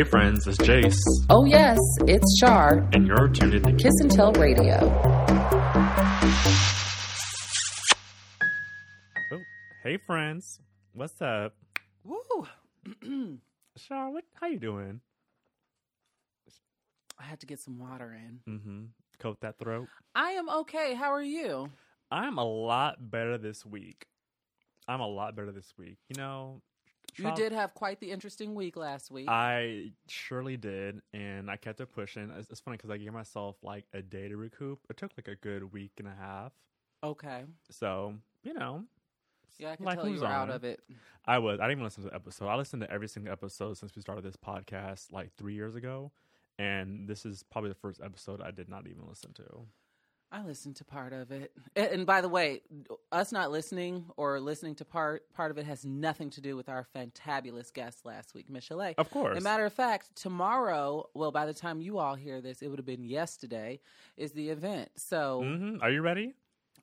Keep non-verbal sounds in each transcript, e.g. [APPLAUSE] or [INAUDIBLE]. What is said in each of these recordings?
Hey friends, it's Jace, Oh, yes, it's Shar. and you're tuned in to Kiss and Tell Radio. Oh, hey friends, what's up? Woo! [CLEARS THROAT] Shar, what? How you doing? I had to get some water in. Mm-hmm. Coat that throat. I am okay. How are you? I'm a lot better this week. I'm a lot better this week. You know, You did have quite the interesting week last week. I surely did, and I kept it pushing. It's, it's funny because I gave myself like a day to recoup. It took like a good week and a half. okay. So you know, Yeah, I can tell you were out of it. I was. I didn't even listen to the episode. I listened to every single episode since we started this podcast like three years ago, and this is probably the first episode I did not even listen to. I listened to part of it. And by the way, us not listening or listening to part part of it has nothing to do with our fantabulous guest last week, Michelle. Of course. As a matter of fact, tomorrow, well, by the time you all hear this, it would have been yesterday, is the event. So hmm Are you ready?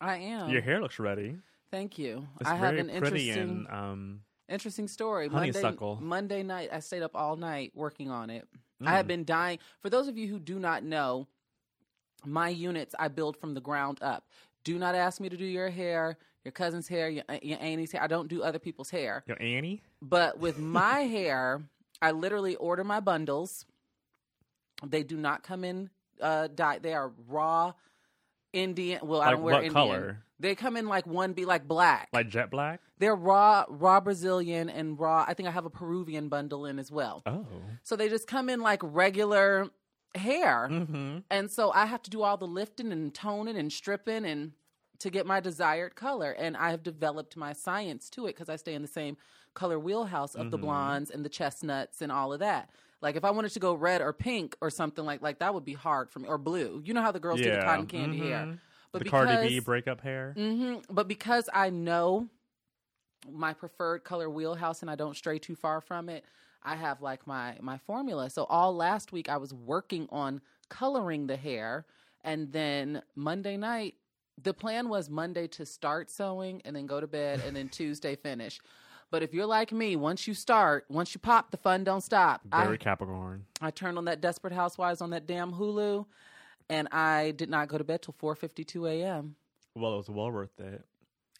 I am. Your hair looks ready. Thank you. It's I have an interesting. and um. Interesting story. Honeysuckle. Monday, Monday night, I stayed up all night working on it. I Mm. have been dying. For those of you who do not know, my units I build from the ground up. Do not ask me to do your hair, your cousin's hair, your, your auntie's hair. I don't do other people's hair. Your Annie. But with my [LAUGHS] hair, I literally order my bundles. They do not come in uh dye. They are raw Indian. Well, I don't wear what Indian. color? They come in like one be like black. Like jet black. They're raw, raw Brazilian and raw. I think I have a Peruvian bundle in as well. Oh. So they just come in like regular hair, Mm-hmm. and so I have to do all the lifting and toning and stripping and to get my desired color. And I have developed my science to it because I stay in the same color wheelhouse of the Mhm. blondes and the chestnuts and all of that. Like if I wanted to go red or pink or something like like that would be hard for me or blue. You know how the girls do the cotton candy hair. mhm. But the because, Cardi B breakup hair. hmm But because I know my preferred color wheelhouse and I don't stray too far from it, I have like my my formula. So all last week I was working on coloring the hair, and then Monday night the plan was Monday to start sewing and then go to bed and then Tuesday finish. But if you're like me, once you start, once you pop, the fun don't stop. Very I, Capricorn. I turned on that Desperate Housewives on that damn Hulu, and I did not go to bed till 4:52 a.m. Well, it was well worth it.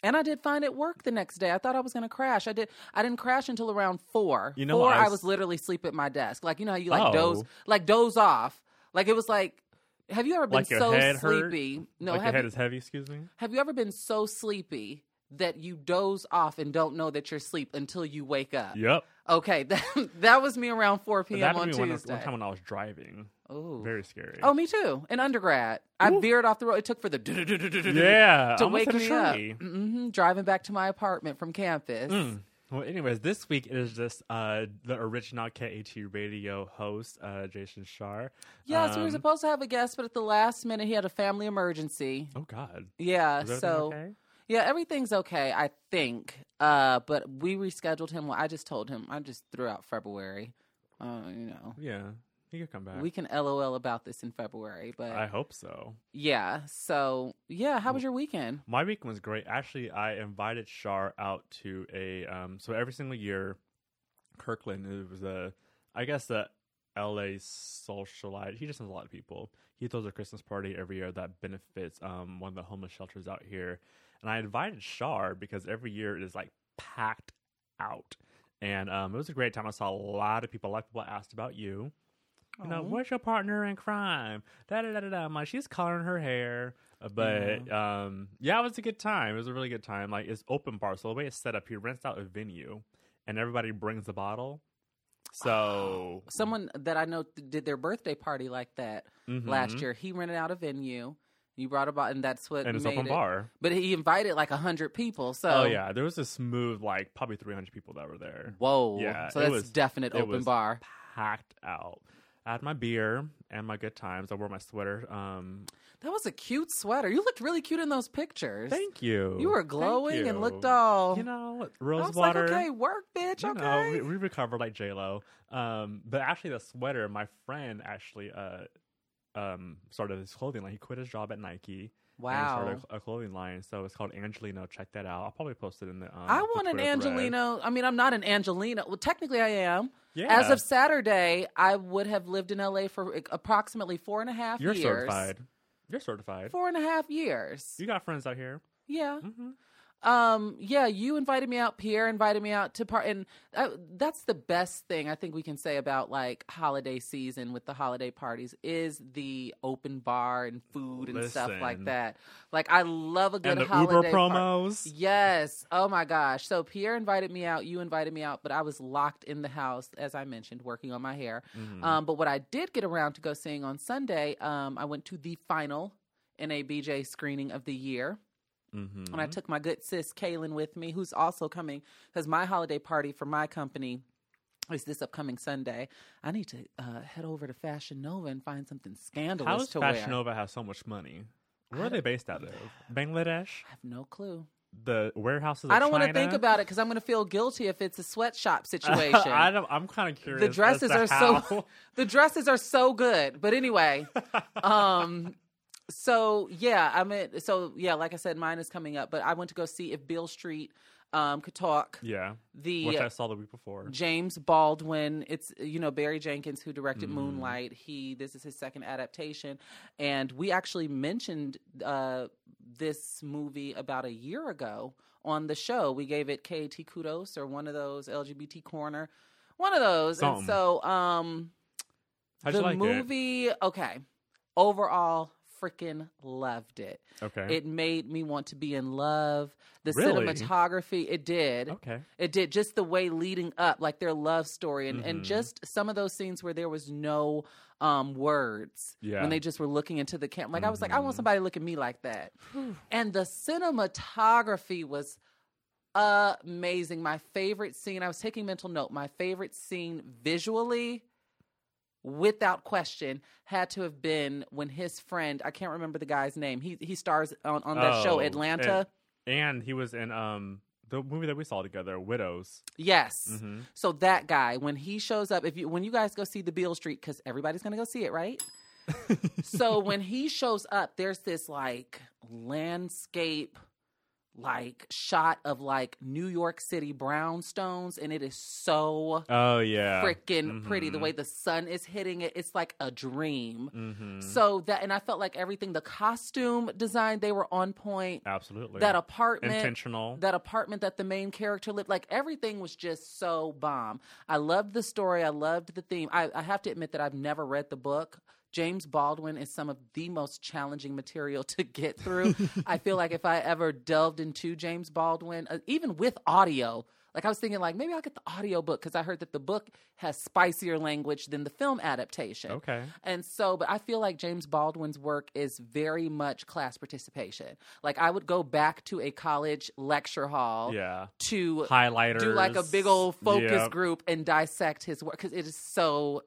And I did find it work the next day. I thought I was going to crash. I did. I didn't crash until around four. You know, four. I was literally asleep at my desk. Like you know how you like oh. doze, Oh. like doze off. Like it was like. Have you ever been Like so head hurt? sleepy? No. like have your head you, is heavy. Excuse me. have you ever been so sleepy that you doze off and don't know that you're asleep until you wake up? Yep. Okay, [LAUGHS] that, that was me around four p.m. on to me one, Tuesday. one time when I was driving. Ooh. Very scary. Oh, me too. In undergrad, I Ooh. veered off the road. It took for the [LAUGHS] yeah. to wake me up. tree. hmm Driving back to my apartment from campus. Mm. Well, anyways, this week is just uh, the original KAT radio host, uh, Jason Shar. Yes, we were Um, supposed to have a guest, but at the last minute, he had a family emergency. Oh God. Yeah, so okay? yeah, everything's okay, I think. Uh, but we rescheduled him. Well, I just told him I just threw out February. Uh, you know, Yeah, he could come back. we can LOL about this in February, but I hope so. yeah. So yeah, how was your weekend? My weekend was great. Actually, I invited Shar out to a um. So every single year, Kirkland it was a, I guess a L.A. socialite. He just knows a lot of people. He throws a Christmas party every year that benefits um one of the homeless shelters out here. And I invited Shar because every year it is like packed out. And um, it was a great time. I saw a lot of people. A lot of people asked about you. You know, what's your partner in crime? Da da da da da. I'm like, she's coloring her hair. Uh, But um, yeah, it was a good time. It was a really good time. Like it's open bar, so the way it's set up, he rents out a venue, and everybody brings a bottle. So [GASPS] Someone that I know th- did their birthday party like that last Mhm. year. He rented out a venue. You brought about, and that's what and it's open it. bar. But he invited like a hundred people. So Oh yeah, there was a smooth like probably 300 people that were there. Whoa. Yeah, So that's was- definite it open was bar. Packed out. I had my beer and my good times. I wore my sweater. Um, That was a cute sweater. You looked really cute in those pictures. thank you. You were glowing and looked all. You know, I was water. like, okay, work, bitch. you okay. know, we, we recovered like J Lo. Um, but actually, the sweater, my friend actually uh, um, started his clothing line. He quit his job at Nike. And wow. started a, a clothing line, so it's called Angelino. Check that out. I'll probably post it in the. Um, I the want an Twitter thread. Angelino. I mean, I'm not an Angelino. Well, technically, I am. Yeah. As of Saturday, I would have lived in LA for approximately four and a half You're years. certified. You're certified. Four and a half years. You got friends out here. Yeah. hmm Um, yeah, you invited me out. Pierre invited me out to part, and uh, that's the best thing I think we can say about like holiday season with the holiday parties is the open bar and food and stuff like that. Like I love a good And the holiday Uber par- promos. Yes. Oh my gosh. So Pierre invited me out. You invited me out, but I was locked in the house, as I mentioned, working on my hair. Mhm. Um, but what I did get around to go seeing on Sunday, um, I went to the final NABJ screening of the year. Mhm. And I took my good sis Kaylin with me, who's also coming because my holiday party for my company is this upcoming Sunday. I need to uh, head over to Fashion Nova and find something scandalous How does to Fashion wear. Nova have so much money? Where are they based out of? Bangladesh? I have no clue. The warehouses. I don't want to think about it because I'm going to feel guilty if it's a sweatshop [LAUGHS] situation. I don't, I'm kind of curious. the dresses are how- so [LAUGHS] the dresses are so good. But anyway, [LAUGHS] um, so yeah, I mean, so yeah, like I said, mine is coming up. But I went to go see if Beale Street um could talk. yeah, The which I saw the week before. James Baldwin. It's you know Barry Jenkins who directed Mhm. Moonlight. He this is his second adaptation, and we actually mentioned uh, this movie about a year ago on the show. We gave it KAT kudos or one of those LGBT corner, one of those. Something. And so um, How'd the like it? movie, okay, overall. Freaking loved it. Okay. It made me want to be in love. The Really? cinematography, it did. okay. It did just the way leading up, like their love story, and, and Mhm. just some of those scenes where there was no um, words Yeah. when they just were looking into the camera. Like I was like, I want Mhm. somebody to look at me like that. and the cinematography was amazing. My favorite scene. I was taking mental note. My favorite scene visually. Without question, had to have been when his friend, I can't remember the guy's name. He he stars on, on that show Oh, Atlanta. And he was in um the movie that we saw together, Widows. yes. hmm So that guy, when he shows up, if you when you guys go see the Beale Street, because everybody's gonna go see it, right? [LAUGHS] so when he shows up, there's this like landscape like shot of like New York City brownstones, and it is so Oh yeah. freaking pretty. The way the sun is hitting it, it's like a dream. Mhm. So that, and I felt like everything, the costume design, they were on point. Absolutely. That apartment, intentional. that apartment that the main character lived like everything was just so bomb i loved the story i loved the theme I, I have to admit that i've never read the book james baldwin is some of the most challenging material to get through i feel like if i ever delved into james baldwin uh, even with audio like i was thinking like maybe i'll get the audio book because i heard that the book has spicier language than the film adaptation okay. and so, but I feel like James Baldwin's work is very much class participation. Like I would go back to a college lecture hall Yeah. to Highlighters. do like a big old focus Yep. group and dissect his work because it is so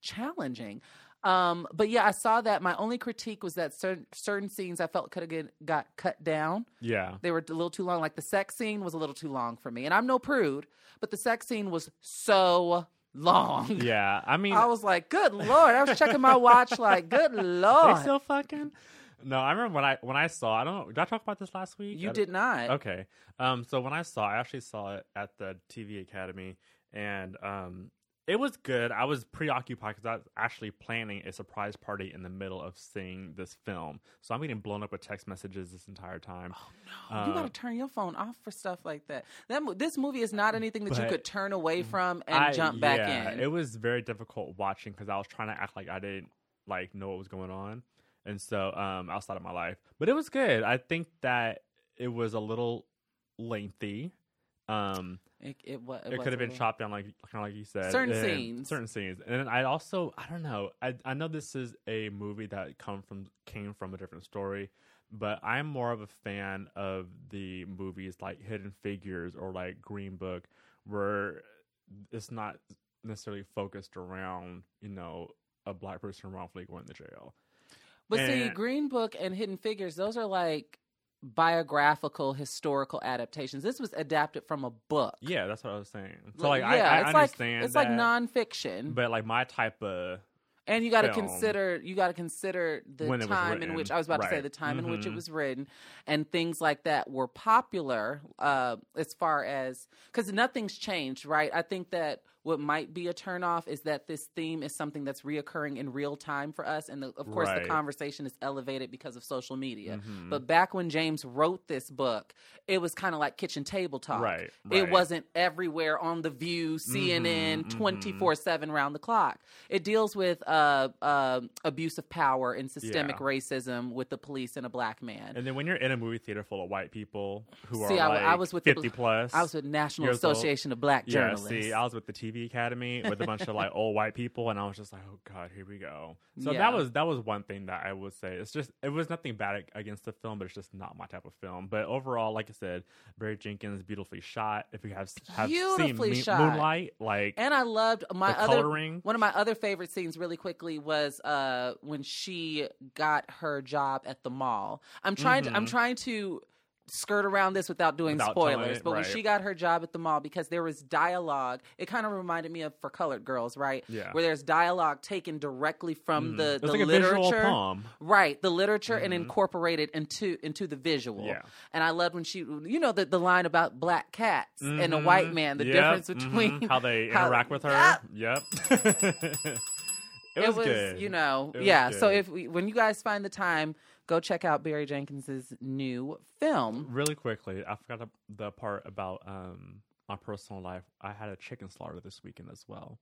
challenging. Um, but yeah, I saw that. My only critique was that certain, certain scenes I felt could have got cut down. Yeah. They were a little too long. Like the sex scene was a little too long for me. And I'm no prude, but the sex scene was so long. Yeah. I mean, [LAUGHS] I was like, good lord. I was checking my watch, like, good [LAUGHS] lord, they still fucking. No, I remember when I when I saw. I don't know. Did I talk about this last week? you I- did not. Okay. Um. So when I saw, I actually saw it at the TV Academy, and um, it was good. I was preoccupied because I was actually planning a surprise party in the middle of seeing this film. So I'm getting blown up with text messages this entire time. Oh, no! you got Uh, to turn your phone off for stuff like that. That this movie is not anything that you could turn away from and I- jump back yeah, in. It was very difficult watching because I was trying to act like I didn't like know what was going on, and so um, outside of my life. But it was good. I think that it was a little lengthy. Um, It, it, wa- it, was could have been chopped down like kind of like you said Certain scenes. certain scenes. And then i also i don't know i i know this is a movie that come from came from a different story but i'm more of a fan of the movies like hidden figures or like green book where it's not necessarily focused around you know a black person wrongfully going to jail. But see, Green Book and Hidden Figures, those are like biographical, historical adaptations. This was adapted from a book. yeah that's what i was saying so like yeah, i, I it's understand like it's like nonfiction. but like my type of And you got to consider you got to consider the When it was time in which I was about to say the time in which it was written and things like that were popular uh, as far as because nothing's changed, right? I think that what might be a turnoff is that this theme is something that's reoccurring in real time for us, and the, of course the conversation is elevated because of social media. Mhm. But back when James wrote this book, it was kind of like kitchen table talk. Right, It wasn't everywhere on the View, CNN, mhm. twenty four seven round the clock. It deals with uh, uh, abuse of power and systemic Yeah. racism with the police and a black man. And then when you're in a movie theater full of white people who See, are I- like I was with the- 50 plus, I was with National years old. Association of Black Yeah, Journalists. see, I was with the TV Academy with a bunch of like [LAUGHS] old white people, and I was just like, "Oh God, here we go." So Yeah. that was that was one thing that I would say. It's just it was nothing bad against the film, but it's just not my type of film. But overall, like I said, Barry Jenkins beautifully shot. If you have have Beautifully seen shot. Moonlight, like And I loved my other coloring. one of my other favorite scenes really quickly was uh when she got her job at the mall. I'm trying to I'm Mhm. trying to skirt around this without doing Without spoilers, it, but when she got her job at the mall because there was dialogue, it kind of reminded me of for colored girls, right? Yeah. Where there's dialogue taken directly from mhm. the the like literature. Right, the literature and Mhm. incorporated into into the visual. Yeah. And I loved when she, you know, the, the line about black cats and a white Mhm. man, the Yep, difference mhm. between how they [LAUGHS] how- interact with her. Ah! Yep. [LAUGHS] [LAUGHS] it was, good. you know, It was yeah. So if we, when you guys find the time, go check out Barry Jenkins's new film. Really quickly, I forgot the- part about um my personal life. I had a chicken slaughter this weekend as well.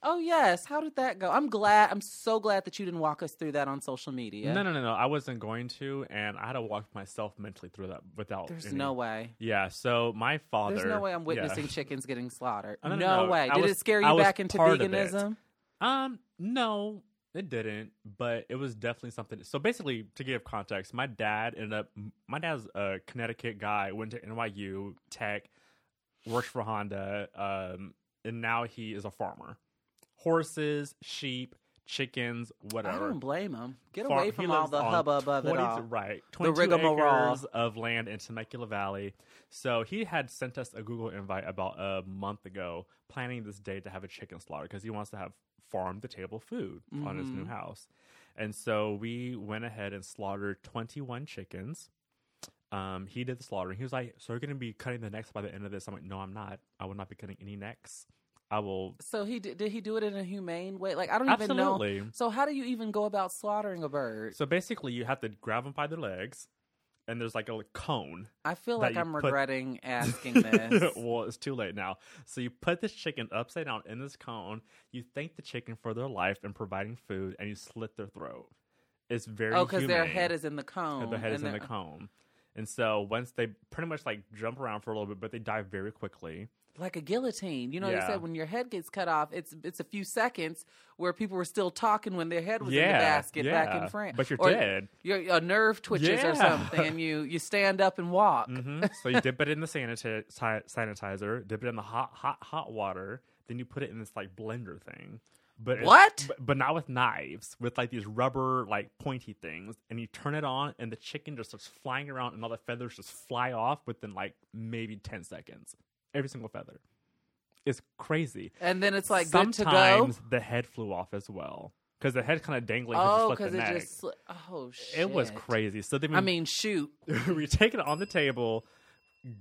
Oh yes, how did that go? I'm glad. I'm so glad that you didn't walk us through that on social media. No, no, no, no. I wasn't going to, and I had to walk myself mentally through that without. There's any- no way. Yeah. So my father. There's no way I'm yeah. witnessing chickens getting slaughtered. [LAUGHS] No, no, no, way. I Did was- it scare you back into part of it. veganism? Um, no, it didn't. But it was definitely something. So basically, to give context, my dad ended up. My dad's a Connecticut guy. Went to NYU Tech, works for Honda, um, and now he is a farmer. Horses, sheep, chickens, whatever. I don't blame him. Get away from all the hubbub of it all. Right, rigmarole. acres of land in Temecula Valley. So he had sent us a Google invite about a month ago, planning this day to have a chicken slaughter because he wants to have farm to table food on his new Mhm. house. And so we went ahead and slaughtered twenty-one chickens. Um, he did the slaughtering. He was like, "So you're going to be cutting the necks by the end of this?" I'm like, "No, I'm not. I will not be cutting any necks. I will So he did, did he do it in a humane way? Like I don't even know. So how do you even go about slaughtering a bird? So basically, you have to grab them by the legs, and there's like a cone. I feel like I'm put- regretting [LAUGHS] asking this. [LAUGHS] well, it's too late now. So you put this chicken upside down in this cone. You thank the chicken for their life and providing food, and you slit their throat. It's very oh, because their head is in the cone. their head is and in the cone. And so once they pretty much like jump around for a little bit, but they die very quickly. Like a guillotine. You know, they Yeah. said when your head gets cut off, it's it's a few seconds where people were still talking when their head was in the Yeah, basket back in France. But you're Or dead. Your a nerve twitches or something, and you you stand up and walk. hmm [LAUGHS] so you dip it in the sanita- sanitizer, dip it in the hot, hot, hot water. Then you put it in this like blender thing. But What? But, but not with knives, with like these rubber like pointy things. And you turn it on, and the chicken just starts flying around, and all the feathers just fly off within like maybe ten seconds. Every single feather. It's crazy. And then it's like good to go. Sometimes the head flew off as well because the head kind of dangling. Oh, because it just sli- oh shit. It was crazy. So then we I mean, shoot. [LAUGHS] we take it on the table,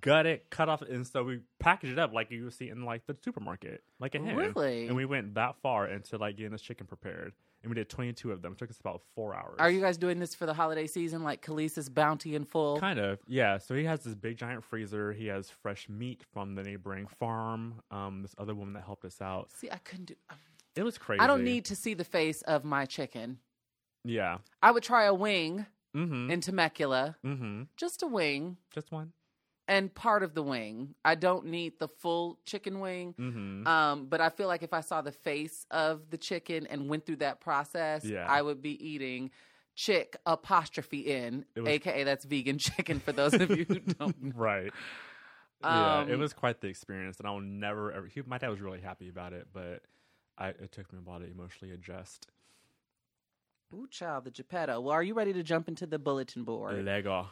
gut it, cut off, and so we package it up like you would see in like the supermarket, like a hen. Really? And we went that far into like getting this chicken prepared, and we did twenty two of them. It took us about four hours. Are you guys doing this for the holiday season, like Khaleesi's bounty in full? Kind of, yeah. So he has this big giant freezer. He has fresh meat from the neighboring farm. Um, this other woman that helped us out. See, I couldn't do. It was crazy. I don't need to see the face of my chicken. Yeah. I would try a wing Mm-hmm. in Temecula, mm-hmm. just a wing Just one. And part of the wing. I don't need the full chicken wing. Mm-hmm. Um, but I feel like if I saw the face of the chicken and went through that process, Yeah. I would be eating chick apostrophe in, was- aka that's vegan [LAUGHS] chicken for those of you who [LAUGHS] don't know. Right. yeah, it Um, was quite the experience, and I will never ever. He, my dad was really happy about it, but I, it took me a while to emotionally adjust. Ooh, child, the Geppetto. Well, are you ready to jump into the bulletin board? Lego.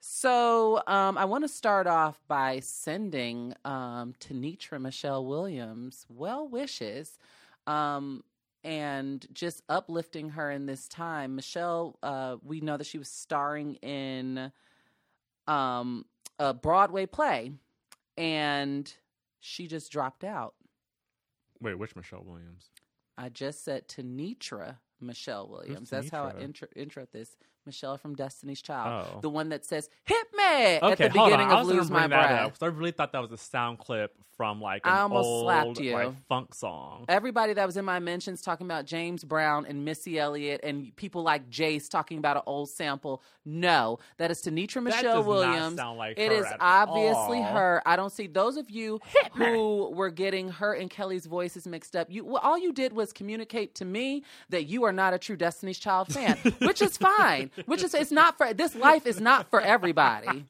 So um, I want to start off by sending um, Tenitra Michelle Williams well wishes um, and just uplifting her in this time. Michelle, uh, we know that she was starring in um, a Broadway play and she just dropped out. Wait, which Michelle Williams? I just said Tenitra Michelle Williams. That's how I Tenitra? intro, intro this. Michelle from Destiny's Child. Oh. The one that says, hit me at the beginning of Lose My Breath. up I really thought that was a sound clip from like an I almost old slapped you. like funk song. Everybody that was in my mentions talking about James Brown and Missy Elliott and people like Jace talking about an old sample. No, that is Tenitra Michelle Williams. like It is obviously all. her. I don't see those of you who were getting her and Kelly's voices mixed up. You well, all you did was communicate to me that you are not a true Destiny's Child fan, [LAUGHS] which is fine. Which is it's not for this life is not for everybody.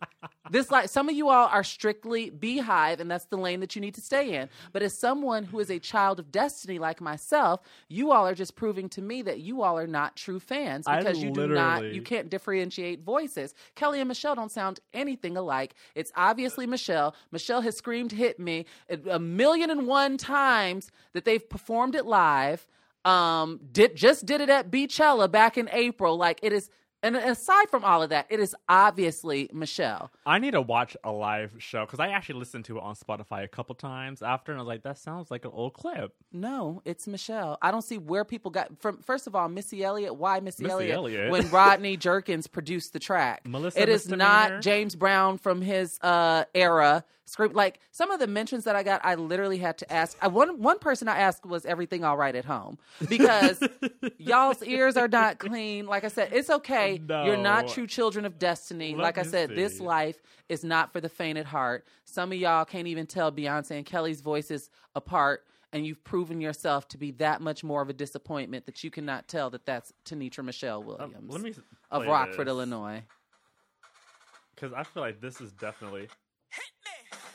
This life, some of you all are strictly beehive, and that's the lane that you need to stay in. But as someone who is a child of destiny like myself, you all are just proving to me that you all are not true fans I because you do not you can't differentiate voices. Kelly and Michelle don't sound anything alike. It's obviously Michelle. Michelle has screamed "Hit Me" a a million and one times that they've performed it live. Um, did just did it at Beychella back in April. Like it is. And aside from all of that, it is obviously Michelle. I need to watch a live show because I actually listened to it on Spotify a couple times after, and I was like, "That sounds like an old clip." No, it's Michelle. I don't see where people got from. First of all, Missy Elliott. Why Missy, Missy Elliott? Elliott. When Rodney Jerkins produced the track, [LAUGHS] Melissa it is not James Brown from his uh, era. Script like some of the mentions that I got, I literally had to ask. I, one one person I asked was everything all right at home because [LAUGHS] y'all's ears are not clean. Like I said, it's okay. You're not true children of destiny. Let like I said, this life is not for the faint at heart. Some of y'all can't even tell Beyonce and Kelly's voices apart, and you've proven yourself to be that much more of a disappointment that you cannot tell that that's Tenitra Michelle Um, Williams let me of Rockford, this, Illinois. because I feel like this is definitely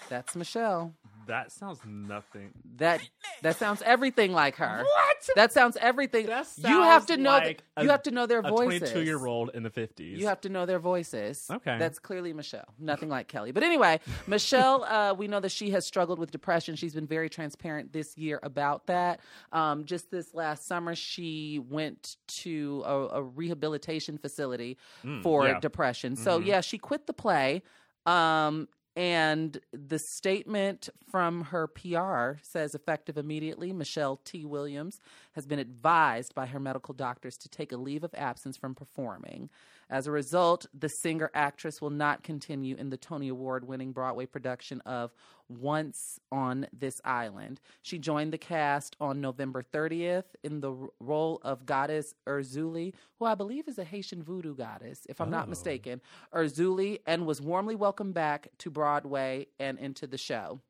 That's Michelle. that sounds nothing. That that sounds everything like her. What? That sounds everything. That you have to know. like you a- have to know their voices. A voices. twenty-two-year-old in the fifties. You have to know their voices. Okay. That's clearly Michelle. Nothing like Kelly. But anyway, Michelle, [LAUGHS] uh, we know that she has struggled with depression. She's been very transparent this year about that. Um, just this last summer, she went to a, a rehabilitation facility for Mm, yeah. depression. So, yeah, she quit the play. Um, and the statement from her PR says effective immediately, Michelle T. Williams has been advised by her medical doctors to take a leave of absence from performing. As a result, the singer actress will not continue in the Tony Award winning Broadway production of Once on This Island. She joined the cast on November 30th in the role of goddess Erzulie, who I believe is a Haitian voodoo goddess, if I'm not Oh. mistaken. Erzulie, and was warmly welcomed back to Broadway and into the show.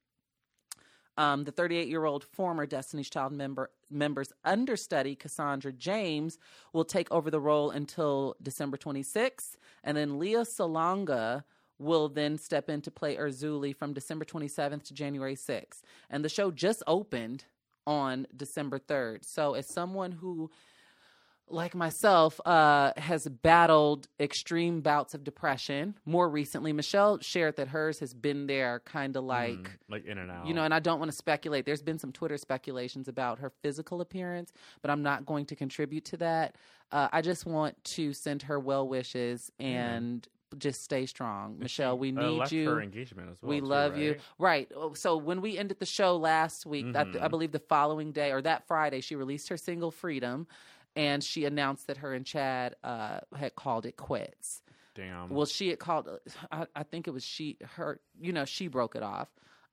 Um, the 38 year old former Destiny's Child member member's understudy, Cassandra James, will take over the role until December 26th. And then Lea Salonga will then step in to play Erzulie from December 27th to January 6th. And the show just opened on December 3rd. So, as someone who like myself, uh, has battled extreme bouts of depression. More recently, Michelle shared that hers has been there kind of like, Mm, like in and out. you know, and I don't want to speculate. There's been some Twitter speculations about her physical appearance, but I'm not going to contribute to that. Uh, I just want to send her well wishes and just stay strong. Michelle, we Uh, need left you. her engagement as well. We too, love you. right? Right. Oh, So when we ended the show last week, Mm-hmm. I believe the following day or that Friday, she released her single Freedom and she announced that her and Chad uh, had called it quits. Damn. Well, she had called, I, I think it was she, her, you know, she broke it off.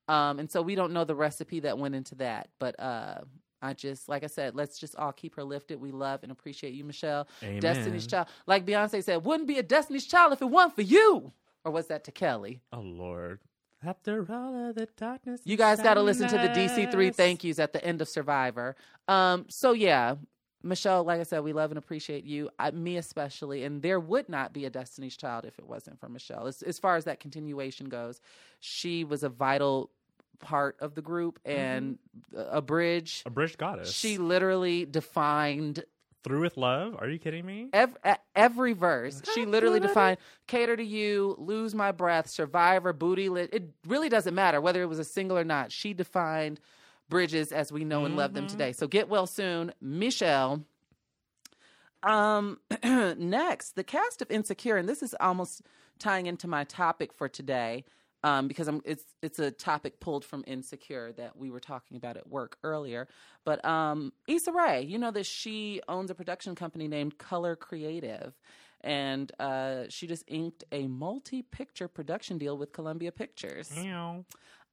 Um, and so we don't know the recipe that went into that. But uh, I just, like I said, let's just all keep her lifted. We love and appreciate you, Michelle. Destiny's Child. Like Beyonce said, wouldn't be a Destiny's Child if it weren't for you. Or was that to Kelly? oh Lord. After all of the darkness, You guys got to listen to the DC DC3 thank yous at the end of Survivor. Um, so yeah, Michelle, like I said, we love and appreciate you, I, me especially. And there would not be a Destiny's Child if it wasn't for Michelle. As, as far as that continuation goes, she was a vital part of the group mm-hmm. and a bridge. A bridge goddess. She literally defined Through with love? Are you kidding me? Every, every verse. She literally defined cater to you, lose my breath, survivor, booty lit. It really doesn't matter whether it was a single or not. She defined bridges as we know and love them today. So get well soon, Michelle. Um, [CLEARS THROAT] next, the cast of Insecure, and this is almost tying into my topic for today, um, because I'm it's it's a topic pulled from Insecure that we were talking about at work earlier. But um, Issa Rae, you know that she owns a production company named Color Creative. And uh, she just inked a multi picture production deal with Columbia Pictures.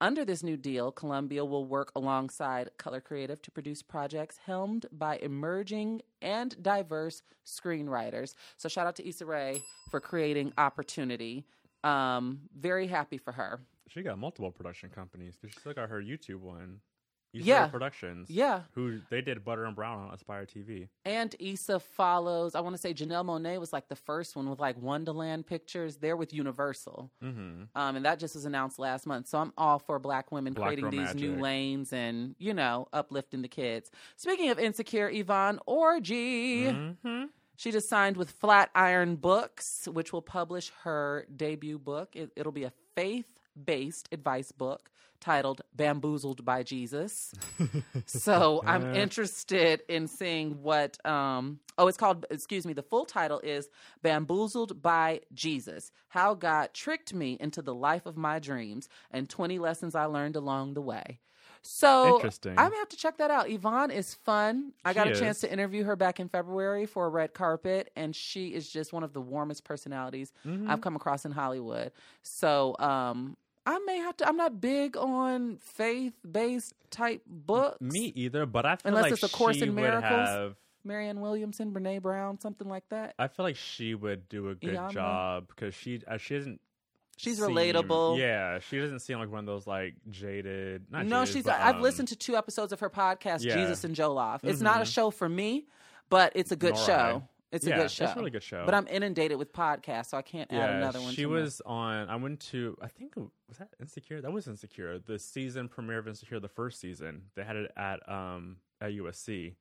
Under this new deal, Columbia will work alongside Color Creative to produce projects helmed by emerging and diverse screenwriters. So shout out to Issa Rae for creating opportunity. Um, very happy for her. She got multiple production companies because she still got her YouTube one. Issa Yeah. Productions. Yeah. Who they did Butter and Brown on Aspire TV. And Issa follows, I want to say Janelle Monáe was like the first one with like Wonderland Pictures. They're with Universal. Mm-hmm. Um, and that just was announced last month. So I'm all for black women Black creating these new lanes and, you know, uplifting the kids. Speaking of insecure, Yvonne Orji. Mm-hmm. She just signed with Flatiron Books, which will publish her debut book. It, it'll be a faith based advice book titled Bamboozled by Jesus. [LAUGHS] so I'm interested in seeing what, um, oh, it's called, excuse me, the full title is Bamboozled by Jesus How God Tricked Me into the Life of My Dreams and 20 Lessons I Learned Along the Way. So Interesting. I'm gonna have to check that out. Yvonne is fun. I got She a chance is. to interview her back in February for a red carpet, and she is just one of the warmest personalities Mm-hmm. I've come across in Hollywood. So um, I may have to. I'm not big on faith based type books. Me either, but I feel Unless like it's A Course she in Miracles. have. Marianne Williamson, Brene Brown, something like that. I feel like she would do a good Iyanla. job because she uh, she doesn't. She's seem- relatable. Yeah, she doesn't seem like one of those like jaded. Not no, jaded, she's. but, I've um, listened to two episodes of her podcast, yeah. Mm-hmm. Jesus and Jollof. It's not a show for me, but it's a good Nor show. I. It's Yeah, a good show. it's a really good show. But I'm inundated with podcasts, so I can't add another one. she was on. I went to. I think was that Insecure. That was Insecure. The season premiere of Insecure, the first season. They had it at um at USC,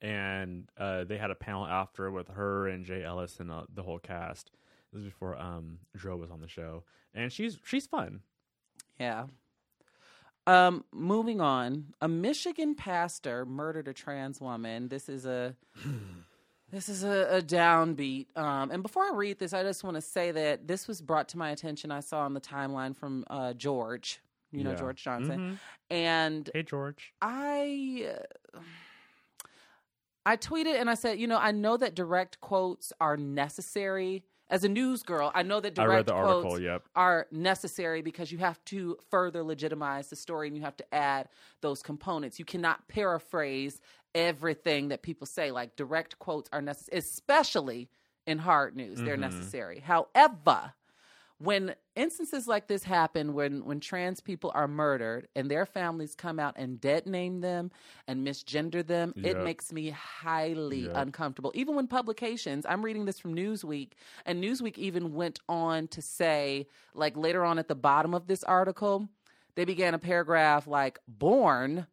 and uh, they had a panel after with her and Jay Ellis and uh, the whole cast. This was before um Dro was on the show, and she's she's fun. Yeah. Um, moving on, a Michigan pastor murdered a trans woman. This is a [CLEARS THROAT] this is a, a downbeat. Um, and before I read this, I just want to say that this was brought to my attention. I saw on the timeline from uh, George, you know Yeah. George Johnson, Mhm. and Hey George. I uh, I tweeted and I said, you know, I know that direct quotes are necessary. As a news girl, I know that direct the article. quotes Yep. are necessary because you have to further legitimize the story and you have to add those components. You cannot paraphrase everything that people say. Like direct quotes are necessary, especially in hard news. They're Mm-hmm. necessary. However, when instances like this happen when when trans people are murdered and their families come out and dead name them and misgender them it makes me highly Yep. uncomfortable even when publications i'm reading this from newsweek and newsweek even went on to say like later on at the bottom of this article they began a paragraph like born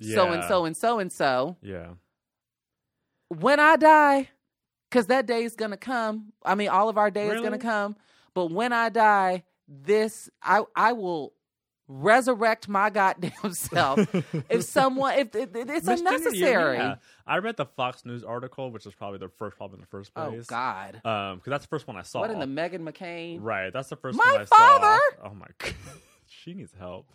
so and so and so and so Yeah. when I die, because that day is gonna come. I mean, all of our day is gonna come. But when I die, this I I will resurrect my goddamn [LAUGHS] self. if [LAUGHS] someone, if, if it's Miss unnecessary. yeah. I read the Fox News article, which is probably the first problem in the first place. Oh place. God! Um, because that's the first one I saw. What in the Meghan McCain? Right, that's the first My one I father! saw. Oh my [LAUGHS] god, she needs help.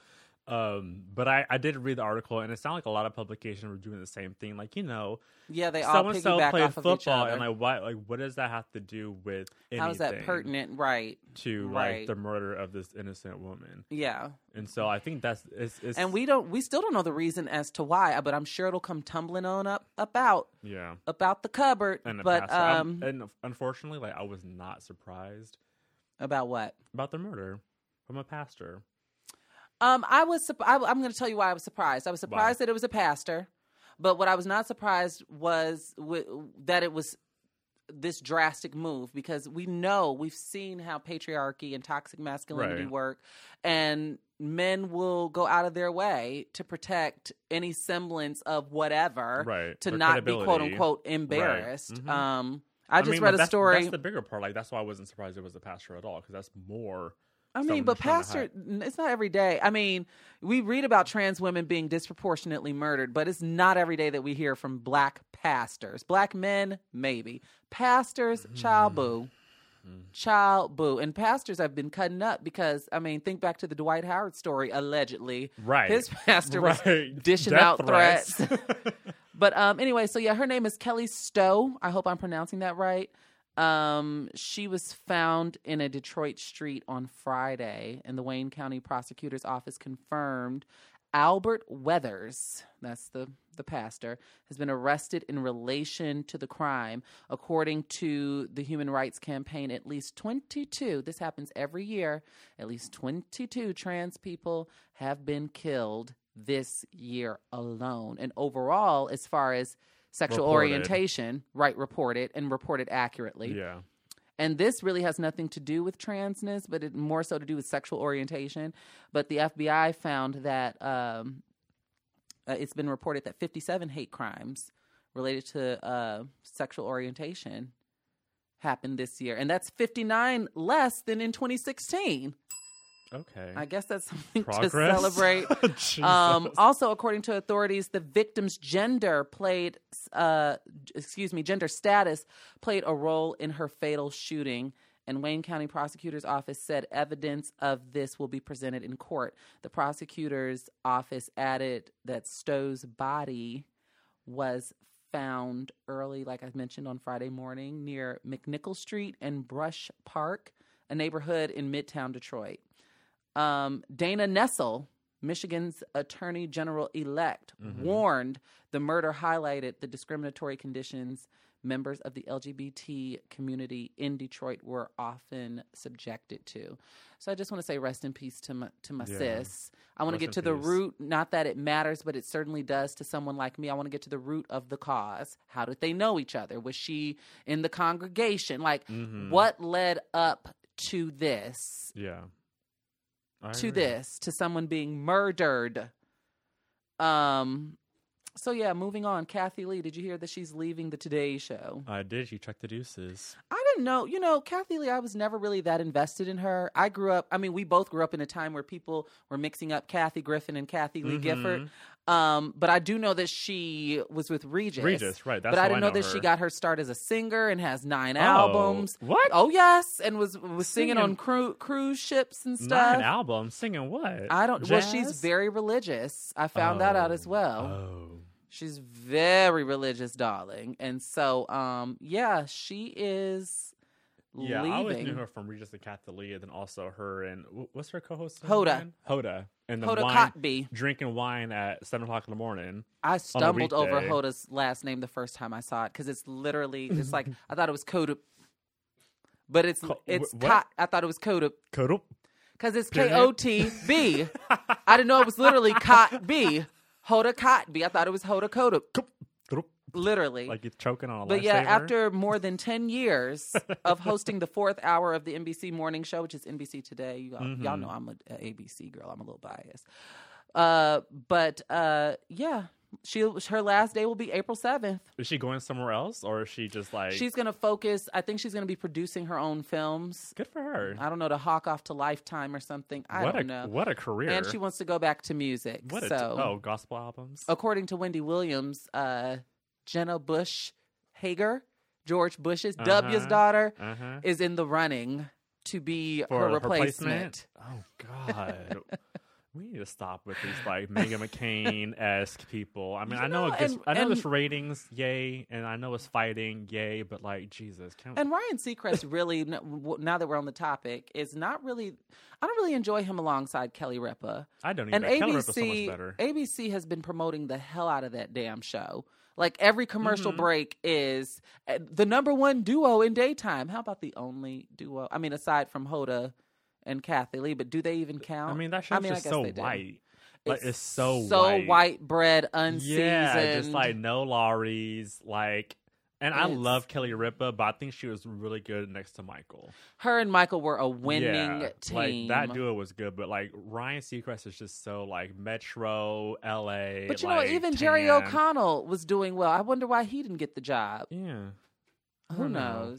Um, but I, I did read the article, and it sounded like a lot of publications were doing the same thing. Like you know, Yeah, they all so and so piggyback played off of each football, other. and like what like what does that have to do with anything? How is that pertinent? Right? to Right. like the murder of this innocent woman? Yeah. And so I think that's it's, it's And we don't, we still don't know the reason as to why, but I'm sure it'll come tumbling on up, up out, yeah. about the cupboard. And but um, and unfortunately, like I was not surprised about what? about the murder from a pastor. Um, I was I, I'm going to tell you why I was surprised. I was surprised that it was a pastor, but what I was not surprised was w- that it was this drastic move because we know we've seen how patriarchy and toxic masculinity Right. work and men will go out of their way to protect any semblance of whatever Right. to not be quote unquote embarrassed Mhm. um I just mean, read a that's, story That's the bigger part. Like that's why I wasn't surprised it was a pastor at all because that's more. I mean, but who's trying to pastor, it's not every day. I mean, we read about trans women being disproportionately murdered, but it's not every day that we hear from black pastors. Black men, maybe. Pastors, child boo. Mm-hmm. Child boo. And pastors have been cutting up because, I mean, think back to the Dwight Howard story, allegedly. Right. His pastor was Right. [LAUGHS] dishing Death out threats. [LAUGHS] but um, anyway, so yeah, her name is Kelly Stowe. I hope I'm pronouncing that right. Um, she was found in a Detroit street on Friday, and the Wayne County Prosecutor's Office confirmed Albert Weathers, that's the the pastor, has been arrested in relation to the crime. According to the Human Rights Campaign, at least 22, this happens every year, at least 22 trans people have been killed this year alone. And overall, as far as sexual Reported. orientation, right, report it and report it accurately. yeah. And this really has nothing to do with transness, but it more so to do with sexual orientation. But the FBI found that um, uh, it's been reported that 57 hate crimes related to uh, sexual orientation happened this year, and that's 59 less than in 2016. Okay. I guess that's [LAUGHS] something Progress. to [LAUGHS] celebrate. Um, also, according to authorities, the victim's gender played, uh, excuse me, gender status played a role in her fatal shooting. And Wayne County Prosecutor's Office said evidence of this will be presented in court. The prosecutor's office added that Stowe's body was found early, like I mentioned on Friday morning, near McNichol Street and Brush Park, a neighborhood in Midtown Detroit. Um, Dana Nessel, Michigan's Attorney General elect, warned the murder highlighted the discriminatory conditions members of the LGBT community in Detroit were often subjected to. So I just want to say rest in peace to my, to my Yeah. sis. I want to get to the peace. root, not that it matters, but it certainly does to someone like me. I want to get to the root of the cause. How did they know each other? Was she in the congregation? Like, Mhm. what led up to this? Yeah. I to agree. this to someone being murdered um so yeah moving on kathie lee did you hear that she's leaving the today show I did. You checked the deuces. i didn't know you know kathie lee i was never really that invested in her i grew up i mean we both grew up in a time where people were mixing up kathy griffin and kathie lee Mhm. gifford um but i do know that she was with regis Regis, right? That's but I didn't know, know that she got her start as a singer and has nine Oh, albums. What? Oh yes, and was was singing, on cru- cruise ships and stuff. Nine albums singing what? I don't. Well, she's very religious. I found that out as Oh. well. Oh. She's very religious, darling, and so um, yeah, she is Yeah, leaving. I always knew her from Regis and Kathie Lee, and then also her and what's her co-host? Hoda. again? Hoda, and the Hoda wine, Kotb. drinking wine at seven o'clock in the morning. I stumbled over. Hoda's last name the first time I saw it because it's literally it's like [LAUGHS] I thought it was Coda, but it's Co- it's wh- what? Kot. I thought it was Coda Kodo. because it's K O T B. [LAUGHS] I didn't know it was literally Cot B. Hoda Cot B. I thought it was Hoda Coda. Literally. Like you're choking on a But yeah, after more than 10 [LAUGHS] years of hosting the fourth hour of the NBC morning show, which is NBC Today, you all, y'all Mhm. know I'm a, a ABC girl. I'm a little biased. Uh, but uh, yeah, she her last day will be April 7th. is she going somewhere else, or is she just like She's going to focus, I think she's going to be producing her own films. good for her? I don't know, to hawk off to Lifetime or something. I what don't a know. what a career! And she wants to go back to music. what so, oh gospel albums. according to Wendy Williams, uh, Jenna Bush Hager, George Bush's W's Uh-huh. daughter, Uh huh. is in the running to be For her her replacement. Oh God. [LAUGHS] We need to stop with these like Meghan McCain esque people. I mean, You I know, know, it gets, and- I know and- it's ratings, yay, and I know it's fighting, yay, but like Jesus, can And Ryan Seacrest really, now that we're on the topic, is not really. I don't really enjoy him alongside Kelly Ripa. I don't And even. So much ABC, better. ABC has been promoting the hell out of that damn show. Like every commercial Mhm. break is uh, the number one duo in daytime. How about the only duo? I mean, aside from Hoda and Kathie Lee, but do they even count? I mean, that show's mean, I just guess so white. Like it's so so white. white bread, unseasoned. Yeah, just like no Lawry's, like And I love Kelly Ripa, but I think she was really good next to Michael. Her and Michael were a winning yeah, team. Like that duo was good, but like Ryan Seacrest is just so like Metro, LA. but you know, like, even Jerry. O'Connell was doing well. I wonder why he didn't get the job. Yeah. Who know.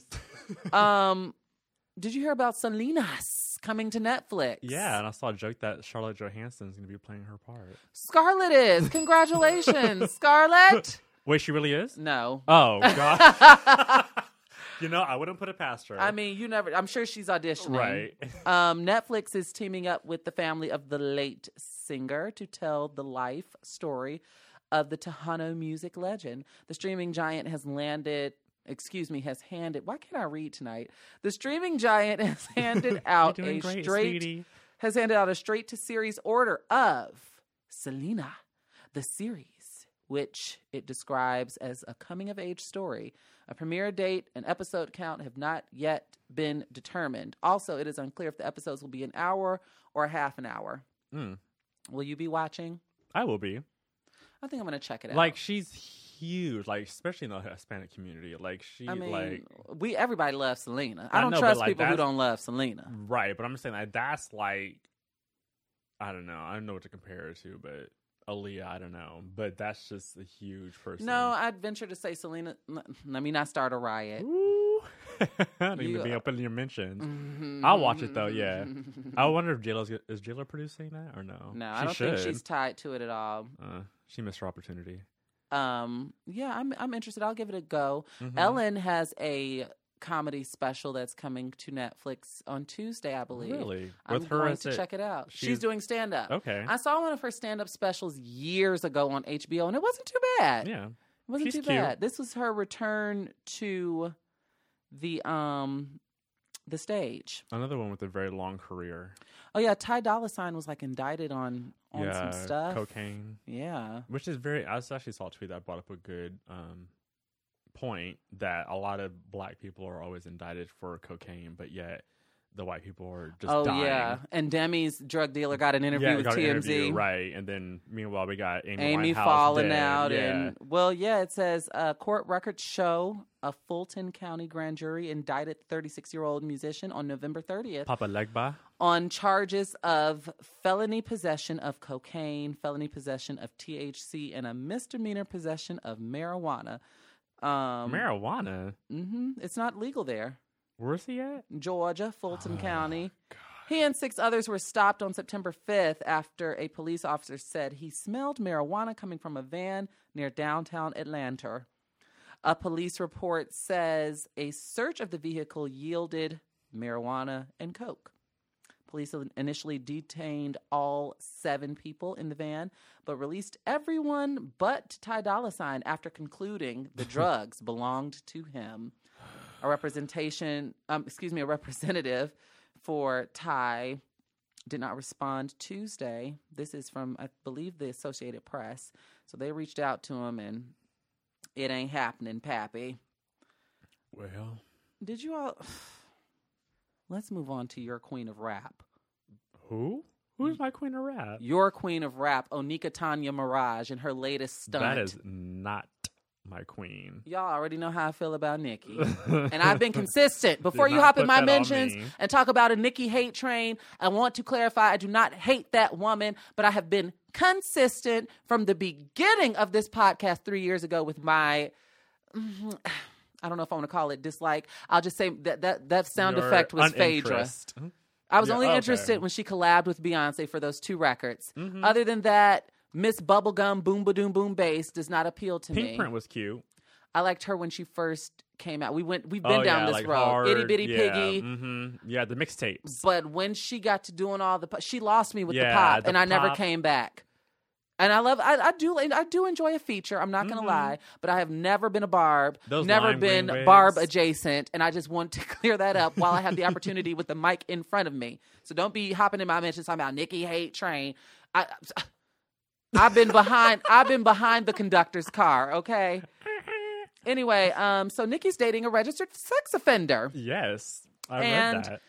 knows? [LAUGHS] um, did you hear about Salinas coming to Netflix? Yeah, and I saw a joke that Charlotte is going to be playing her part. Scarlett is. Congratulations, [LAUGHS] Scarlett. Wait, she really is? No. Oh, God. [LAUGHS] you know, I wouldn't put it past her. I mean, you never. I'm sure she's auditioning. right. [LAUGHS] Um, Netflix is teaming up with the family of the late singer to tell the life story of the Tejano music legend. The streaming giant has landed. Excuse me, has handed. Why can't I read tonight? The streaming giant has [LAUGHS] handed out a great, straight sweetie. has handed out a straight to series order of Selena, the series, which it describes as a coming of age story. A premiere date and episode count have not yet been determined. Also, it is unclear if the episodes will be an hour or a half an hour. Mm, Will you be watching? I will be. I think I'm going to check it out. Like, she's huge, like, especially in the Hispanic community. Like, she, I mean, like, we everybody loves Selena. I I don't know, trust like, people who don't love Selena. right. But I'm just saying, that that's like, I don't know. I don't know what to compare it to, but Aaliyah, I don't know. But that's just a huge person. No, I'd venture to say Selena. Let me not start a riot. Ooh. [LAUGHS] I don't You- even be up in your mentions. Mhm. I'll watch it though. Yeah, I wonder if JLo's is JLo producing that or no? No, she I don't should. think she's tied to it at all. Uh, she missed her opportunity. Um, yeah, I'm I'm interested. I'll give it a go. Mhm. Ellen has a comedy special that's coming to Netflix on Tuesday, I believe. Really? I'm With her going to it- check it out. She's, she's- doing stand up. Okay. I saw one of her stand up specials years ago on HBO, and it wasn't too bad. yeah. It wasn't She's too cute. bad. This was her return to the um the stage. Another one with a very long career. Oh yeah, Ty Dolla Sign was like indicted on on yeah, some stuff. cocaine, Yeah. which is very. I actually saw a tweet that brought up a good um, point that a lot of black people are always indicted for cocaine, but yet the white people are just oh dying. yeah, and Demi's drug dealer got an interview yeah, with TMZ. interview, right? And then meanwhile, we got Amy, Amy Winehouse falling dead. out, yeah. and well, yeah, it says uh, court records show a Fulton County grand jury indicted 36 year old musician on November 30th Papa Legba. on charges of felony possession of cocaine, felony possession of THC, and a misdemeanor possession of marijuana. Um, Marijuana. hmm it's not legal there. Where's he at? Georgia, Fulton Oh, County. He and six others were stopped on September 5th after a police officer said he smelled marijuana coming from a van near downtown Atlanta. A police report says a search of the vehicle yielded marijuana and coke. Police initially detained all seven people in the van, but released everyone but Ty Dolla Sign after concluding the [LAUGHS] drugs belonged to him. A representation, um, excuse me, a representative for Ty did not respond Tuesday. This is from, I believe, the Associated Press. So they reached out to him, and it ain't happening, Pappy. Well, Did you all? Let's move on to your queen of rap. who? Who's my queen of rap? Your queen of rap, Onika Tanya Maraj, and her latest stunt. That is not my queen. Y'all already know how I feel about Nikki. [LAUGHS] and I've been consistent. Before you hop in my mentions me. and talk about a Nikki hate train, I want to clarify I do not hate that woman, but I have been consistent from the beginning of this podcast three years ago with my. Mm-hmm, I don't know if I want to call it dislike. I'll just say that that, that sound Your effect was Phaedra. I was Yeah, only okay. interested when she collabed with Beyonce for those two records. Mhm. Other than that, Miss Bubblegum Boom Ba Doom Boom Bass does not appeal to Pink me. Print was cute. I liked her when she first came out. We went we've been oh, down yeah, this like road. hard, Itty bitty yeah, piggy. hmm Yeah, the mixtapes. But when she got to doing all the she lost me with the pop the and I never came back. And I love I, I do I do enjoy a feature. I'm not gonna Mhm. lie, but I have never been a barb, Those never been barb adjacent, and I just want to [LAUGHS] clear that up while I have the opportunity with the mic in front of me. So don't be hopping in my mentions talking about Nikki hate train. I I've been behind I've been behind the conductor's car, okay? Anyway, um, so Nikki's dating a registered sex offender. Yes, I And- read that.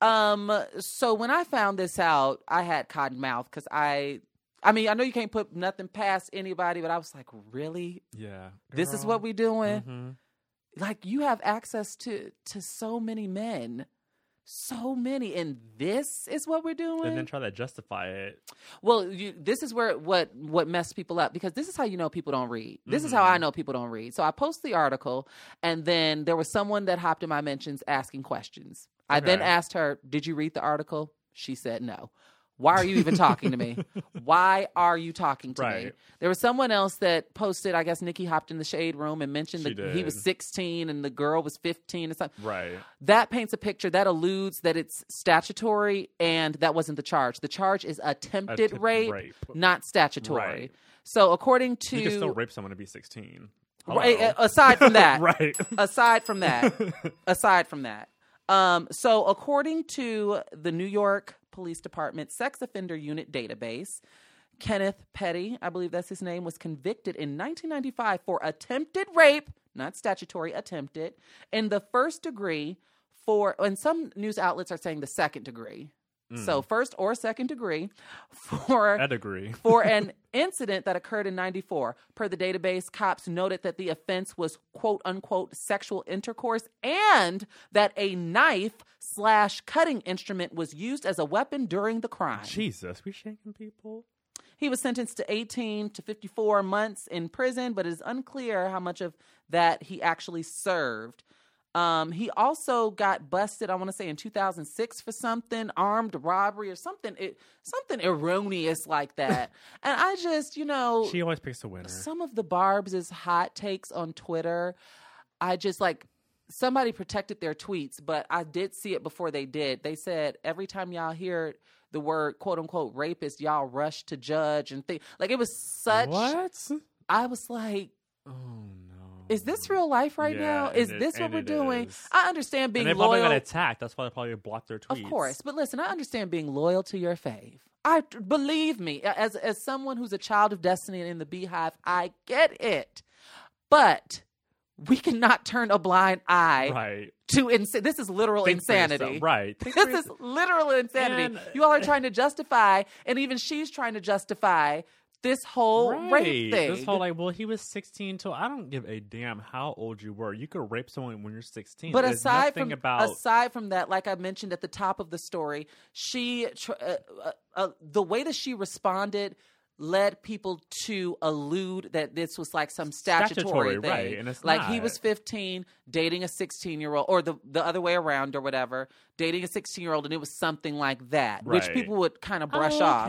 Um, so when I found this out, I had cotton mouth because I, I mean, I know you can't put nothing past anybody, but I was like, really, Yeah, this is what we doing? Mhm. Like you have access to to so many men. So many, and this is what we're doing. And then try to justify it. Well, you, this is where what what messed people up because this is how you know people don't read. This is how I know people don't read. So I post the article, and then there was someone that hopped in my mentions asking questions. I then asked her, "Did you read the article?" She said, "No." Why are you even talking to me? [LAUGHS] Why are you talking to me? There was someone else that posted. I guess Nikki hopped in the shade room and mentioned She that he was 16 and the girl was 15 or something Right. that paints a picture that alludes that it's statutory and that wasn't the charge. The charge is attempted Attempted rape, rape. not statutory. Right. So according to You can still rape someone to be 16. Hello. uh, aside from that, [LAUGHS] right. aside from that, [LAUGHS] aside from that. Um, so according to the New York Police Department Sex Offender Unit database, Kenneth Petty, I believe that's his name, was convicted in 1995 for attempted rape, not statutory, attempted, in the first degree for, and some news outlets are saying the second degree. So mm. first or second degree for a degree [LAUGHS] for an incident that occurred in 94. Per the database, cops noted that the offense was quote unquote sexual intercourse and that a knife slash cutting instrument was used as a weapon during the crime. Jesus, we shanking people? He was sentenced to 18 to 54 months in prison, but it is unclear how much of that he actually served. Um, he also got busted, I want to say in 2006 for something, armed robbery or something, it, something erroneous like [LAUGHS] that. and I just, you know, She always picks a winner. some of the Barb's is hot takes on Twitter, I just like somebody protected their tweets, but I did see it before they did. They said every time y'all hear the word quote unquote rapist, y'all rush to judge and think like it was such. What? I was like, Oh no. Is this real life right Yeah, now? Is it- this what we're doing? is. I understand being and they probably loyal. got attacked. That's why they probably blocked their tweets. Of course, but listen, I understand being loyal to your fave. I believe me, as as someone who's a child of destiny and in the beehive, I get it. But we cannot turn a blind eye Right. to ins- this is literal Think insanity. Right. [LAUGHS] Think This is literal insanity. And- you all are trying to justify, and even she's trying to justify this whole rape thing. This whole like, well, he was 16 till I don't give a damn how old you were. You could rape someone when you're 16. But There's aside from about aside from that, like I mentioned at the top of the story, she uh, uh, uh, the way that she responded led people to allude that this was like some statutory, Statutory, thing. right, and it's like he was 15 dating a 16 year old or the the other way around or whatever dating a 16 year old and it was something like that which people would kind of oh, brush Oh, off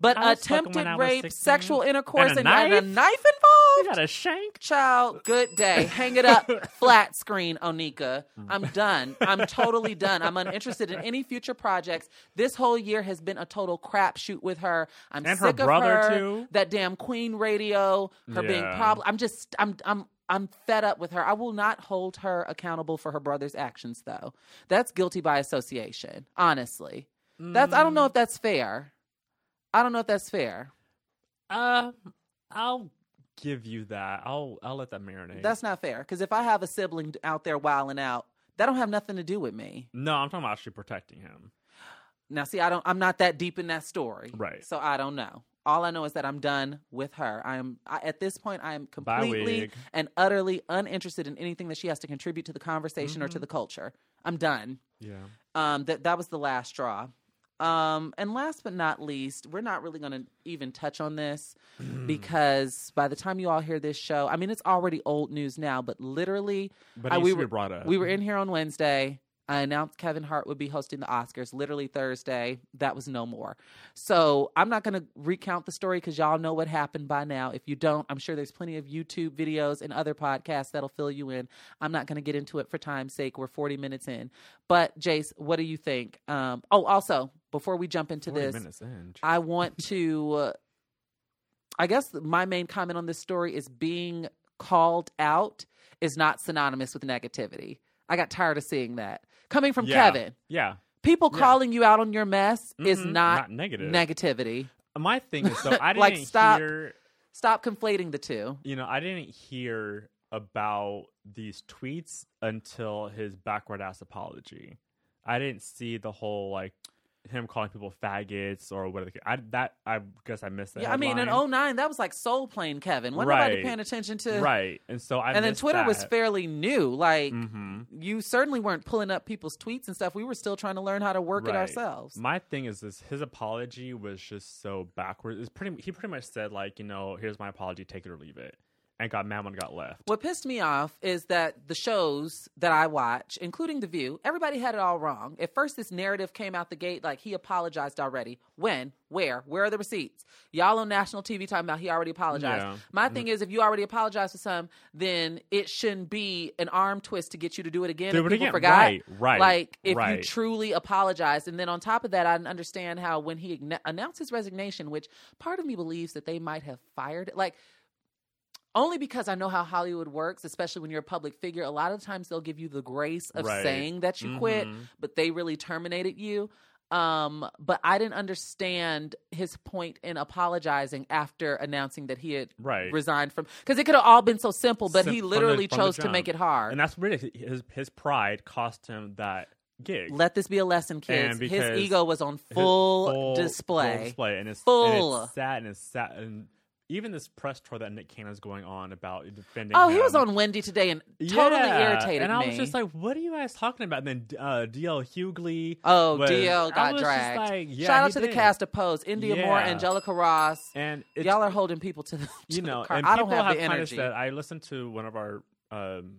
but I was fucking attempted when I was rape sexual intercourse And and, a and a knife? knife You involved got a shank. Child, good day. Hang it up, [LAUGHS] flat screen, Onika. Mm. I'm done. I'm totally done. I'm uninterested in any future projects. This whole year has been a total crapshoot with her. I'm And her sick brother, of her. too. That damn Queen Radio, her being Yeah. problem. I'm just, I'm, I'm. I'm fed up with her. I will not hold her accountable for her brother's actions, though. That's guilty by association. Honestly, that's. I don't Mm. know if that's fair. I don't know if that's fair. Uh, I'll give you that. I'll I'll let that marinate. That's not fair. Because if I have a sibling out there wilding out, that don't have nothing to do with me. no, I'm talking about actually protecting him. Now, see, I don't. I'm not that deep in that story, Right. So I don't know. All I know is that I'm done with her. I am I, at this point. I am completely and utterly uninterested in anything that she has to contribute to the conversation or Mm-hmm. to the culture. I'm done. Yeah. Um, that that was the last straw. Um, and last but not least, we're not really going to even touch on this Mm. [CLEARS THROAT] because by the time you all hear this show, I mean it's already old news now. But literally, But I- we were brought up. we were in here on Wednesday. I announced Kevin Hart would be hosting the Oscars literally Thursday. That was no more. So I'm not going to recount the story because y'all know what happened by now. If you don't, I'm sure there's plenty of YouTube videos and other podcasts that'll fill you in. I'm not going to get into it for time's sake. We're 40 minutes in. But Jace, what do you think? Um, oh, also, before we jump into this, in. I want to. Uh, I guess my main comment on this story is being called out is not synonymous with negativity. I got tired of seeing that coming from Yeah. Kevin. Yeah. People Yeah. calling you out on your mess is Mhm. not, Not negative. negativity. My thing is though, [LAUGHS] I didn't Like, stop. hear. Stop conflating the two. You know, I didn't hear about these tweets until his backward ass apology. I didn't see the whole like him calling people faggots or whatever. I that I guess I missed that. Yeah, I mean, in headline. 09, that was like Soul Plane Kevin. Wasn't nobody Right. paying attention to. right, and so I And then Twitter was fairly new. Like, Mhm. You certainly weren't pulling up people's tweets and stuff. We were still trying to learn how to work it ourselves. My thing is this: his apology was just so backwards. It's pretty. He pretty much said like, you know, here's my apology, take it or leave it, and got mad when it got left. What pissed me off is that the shows that I watch, including The View, everybody had it all wrong. At first, this narrative came out the gate like he apologized already. When? Where? Where are the receipts? Y'all on national TV talking about he already apologized. Yeah. My mm-hmm. thing is, if you already apologized for some, then it shouldn't be an arm twist to get you to do it again. Do it again. forgot. Right, right, Like if you truly apologized, and then on top of that, I understand how when he announced his resignation, which part of me believes that they might have fired, like only because I know how Hollywood works, especially when you're a public figure. A lot of times they'll give you the grace of Right. saying that you quit, Mhm. but they really terminated you. Um, but I didn't understand his point in apologizing after announcing that he had Right. resigned from because it could have all been so simple, but Sim- he literally the chose to make it hard. and that's really his his pride cost him that gig. Let this be a lesson, kids. His ego was on full, full display. full display, and it's Full. and it's sad and it's sad, and even this press tour that Nick Cannon's going on about defending. Oh, he was on Wendy today and totally Yeah, irritated and I me. was just like, "What are you guys talking about?" And then uh, DL Hughley. Oh, was- DL I got dragged. like, yeah, Shout out to the cast of Pose, Indya Moore, Angelica Ross. and Y'all are holding people to the [LAUGHS] to you the know, car. and I people don't have, the kind energy. said. I listened to one of our um,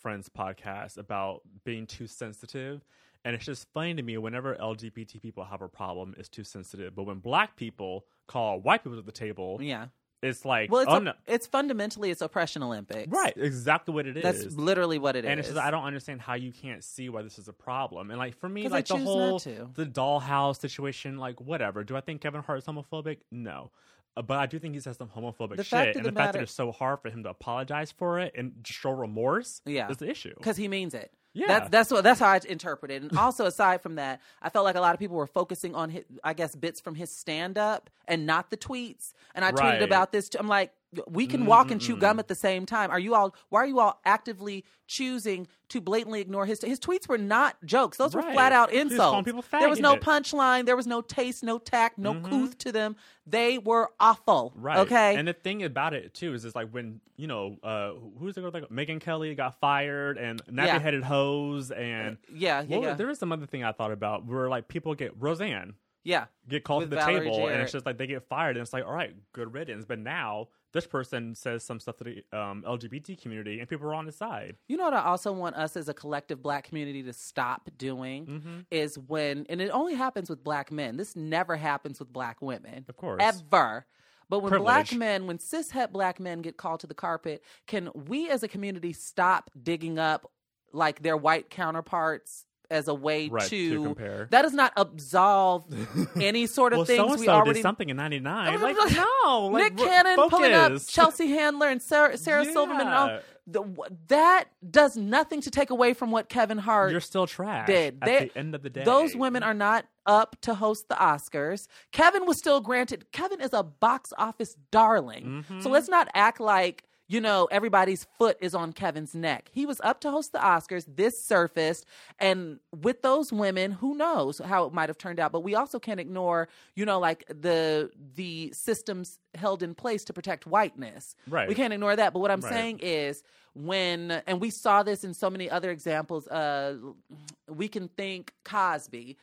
friends' podcasts about being too sensitive, and it's just funny to me whenever LGBT people have a problem, it's too sensitive. But when black people call white people to the table, yeah. it's like, Well, it's oh a- no, it's fundamentally it's oppression Olympics. right, exactly what it is. That's literally what it is. and it's just I don't understand how you can't see why this is a problem. And like for me, like the whole the dollhouse situation, like whatever. Do I think Kevin Hart is homophobic? No. Uh, But I do think he says some homophobic The shit, and the the fact matter- that it's so hard for him to apologize for it and show remorse Yeah. is the issue. because he means it. Yeah. that's that's what that's how I interpret it. And also, aside from that, I felt like a lot of people were focusing on his, I guess, bits from his stand up and not the tweets. And I tweeted about this. Too. I'm like, we can walk and chew gum at the same time. Are you all? Why are you all actively choosing to blatantly ignore his his tweets? Were not jokes; those were flat out He was calling insults. There was no punchline. There was no taste, no tact, no couth to them. They were awful. Right. Okay. And the thing about it too is, it's like when you know uh, who's the girl like Megyn Kelly got fired and nappy Yeah. headed hose and yeah. Yeah. Well, yeah. there was some other thing I thought about where like people get Roseanne yeah. get called to the Valerie table and it's just like they get fired and it's like all right good riddance but now this person says some stuff to the um, lgbt community and people are on his side You know what I also want us as a collective black community to stop doing Mm-hmm. is when, and it only happens with black men. This never happens with black women. Of course. Ever. But when black men, when cishet black men get called to the carpet, can we as a community stop digging up like their white counterparts as a way Right, to compare. That does not absolve [LAUGHS] any sort of well things we already did something in 99 was [LAUGHS] like like, no like, Nick Cannon pulling up. [LAUGHS] Chelsea Handler and Sarah, Sarah Silverman. And all, the, that does nothing to take away from what Kevin Hart you're still trash did. at They- the end of the day Those women are not up to host the Oscars. Kevin was still granted. Kevin is a box office darling. Mm-hmm. So let's not act like, you know, everybody's foot is on Kevin's neck. He was up to host the Oscars. This surfaced. And with those women, who knows how it might have turned out. But we also can't ignore, you know, like the the systems held in place to protect whiteness. Right. We can't ignore that. But what I'm Right. saying is when and we saw this in so many other examples uh we can think cosby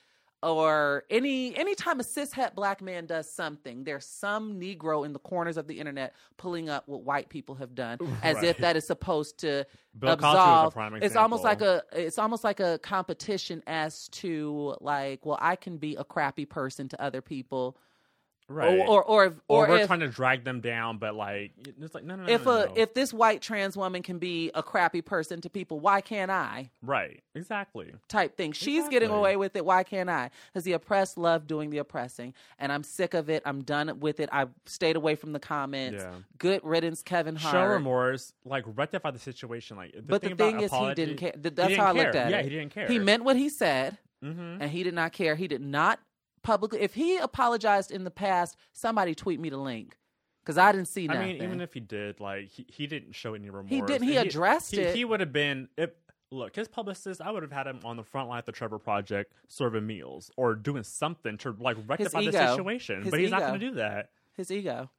or any anytime a cishet black man does something there's some negro in the corners of the internet pulling up what white people have done [LAUGHS] as if that is supposed to Bill Cosby was a absolve it's almost like a it's almost like a competition as to like well i can be a crappy person to other people right or or or, if, or, or we're if, trying to drag them down but like it's like no no no if no, a no. if this white trans woman can be a crappy person to people why can't i right exactly type thing. She's getting away with it. Why can't I? Because the oppressed love doing the oppressing. And I'm sick of it. I'm done with it. I stayed away from the comments. Yeah. Good riddance, Kevin Hart. show remorse, like rectify the situation. Like, the but thing the thing is, apology- he didn't care. Th- he That's didn't how I care. looked at yeah, it. Yeah, he didn't care. He meant what he said, hmm and he did not care. He did not publicly. If he apologized in the past, somebody tweet me the link. Because I didn't see I mean, even if he did, like, he, he didn't show any remorse. He didn't. He And addressed he, it. He would have been if Look, his publicist, I would have had him on the front line at the Trevor Project serving meals or doing something to like rectify the situation. His but he's not going to do that. His ego.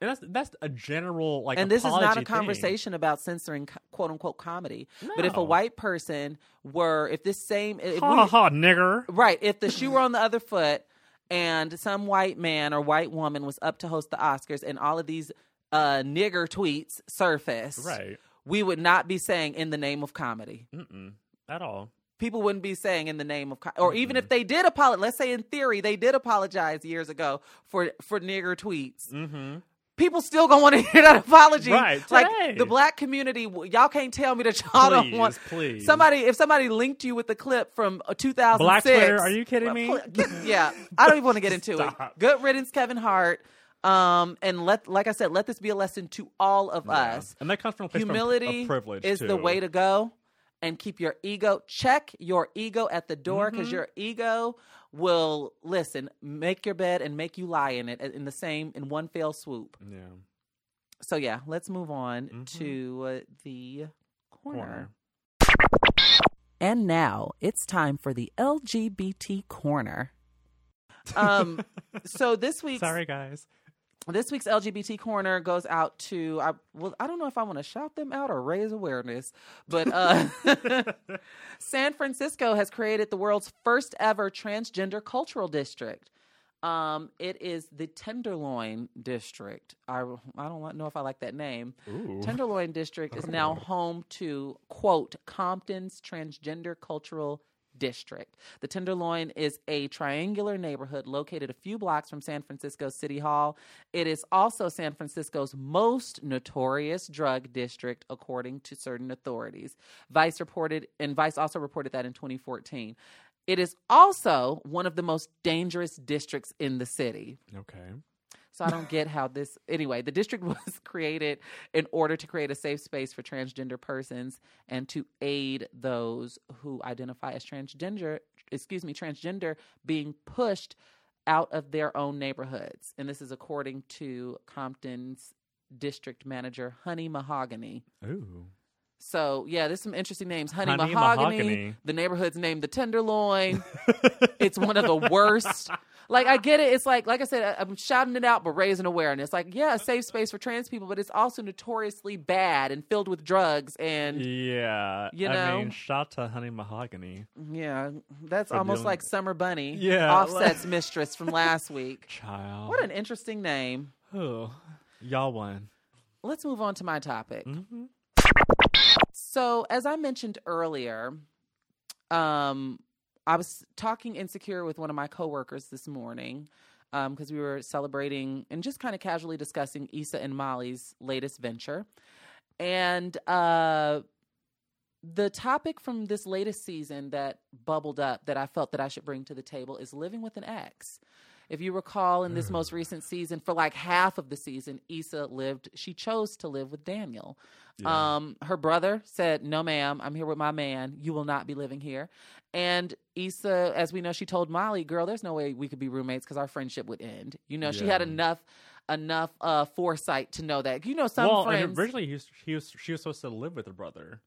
And that's that's a general like. and this is not a thing. conversation about censoring quote unquote comedy. But if a white person were, if this same, if Ha we, ha ha, nigger. right, if the shoe were on the other foot and some white man or white woman was up to host the Oscars and all of these uh, nigger tweets surfaced, Right. we would not be saying in the name of comedy. Mm-mm. At all. People wouldn't be saying in the name of, or even if they did apologize. Let's say in theory they did apologize years ago for for nigger tweets. Mm-hmm. People still gonna want to [LAUGHS] hear that apology. Right, Like the black community, y'all can't tell me that y'all don't Please, want please. somebody. If somebody linked you with the clip from uh, 2006, Black Twitter, are you kidding me? Yeah, I don't even want to get into it. [LAUGHS] Good riddance, Kevin Hart. Um, and let, like I said, let this be a lesson to all of us. And that comes from a place from- Humility privilege is the way to go. And keep your ego. Check your ego at the door Mm-hmm. because your ego will listen. Make your bed and make you lie in it in the same in one fell swoop. Yeah. So yeah, let's move on Mhm. to uh, the corner. Corner. And now it's time for the LGBT corner. [LAUGHS] Um, so this week Sorry, guys. This week's LGBT corner goes out to I well I don't know if I want to shout them out or raise awareness, but uh, [LAUGHS] San Francisco has created the world's first ever transgender cultural district. Um, it is the Tenderloin District. I I don't know if I like that name. Ooh. Tenderloin District is now [LAUGHS] home to, quote, Compton's Transgender Cultural District. The Tenderloin is a triangular neighborhood located a few blocks from San Francisco City Hall. It is also San Francisco's most notorious drug district, according to certain authorities. Vice reported, and Vice also reported that in 2014. It is also one of the most dangerous districts in the city. Okay. So I don't get how this. Anyway, the district [LAUGHS] was created in order to create a safe space for transgender persons and to aid those who identify as transgender. Excuse me, transgender being pushed out of their own neighborhoods, and this is according to Compton's district manager, Honey Mahogany. Ooh. So yeah, there's some interesting names. Honey, Honey Mahogany. Mahogany. The neighborhood's named the Tenderloin. [LAUGHS] it's one of the worst. [LAUGHS] Like I get it. It's like like I said, I- I'm shouting it out, but raising awareness. Like yeah, a safe space for trans people, but it's also notoriously bad and filled with drugs. And Yeah. You I know? mean, shout to Honey Mahogany. yeah, that's almost like Summer Bunni, Yeah, Offset's mistress from last week. [LAUGHS] Child. What an interesting name. Oh, y'all won. Let's move on to my topic. Mm-hmm. So, as I mentioned earlier, um, I was talking insecure with one of my coworkers this morning because we were celebrating and just kind of casually discussing Issa and Molly's latest venture. And uh, the topic from this latest season that bubbled up that I felt that I should bring to the table is living with an ex. If you recall, in this most recent season, for like half of the season, Issa lived, she chose to live with Daniel. Yeah. Um, her brother said, No, ma'am, I'm here with my man. You will not be living here. And Issa, as we know, she told Molly, Girl, there's no way we could be roommates because our friendship would end. You know, she had enough enough uh foresight to know that. You know, some well, friends originally he was, he was she was supposed to live with her brother.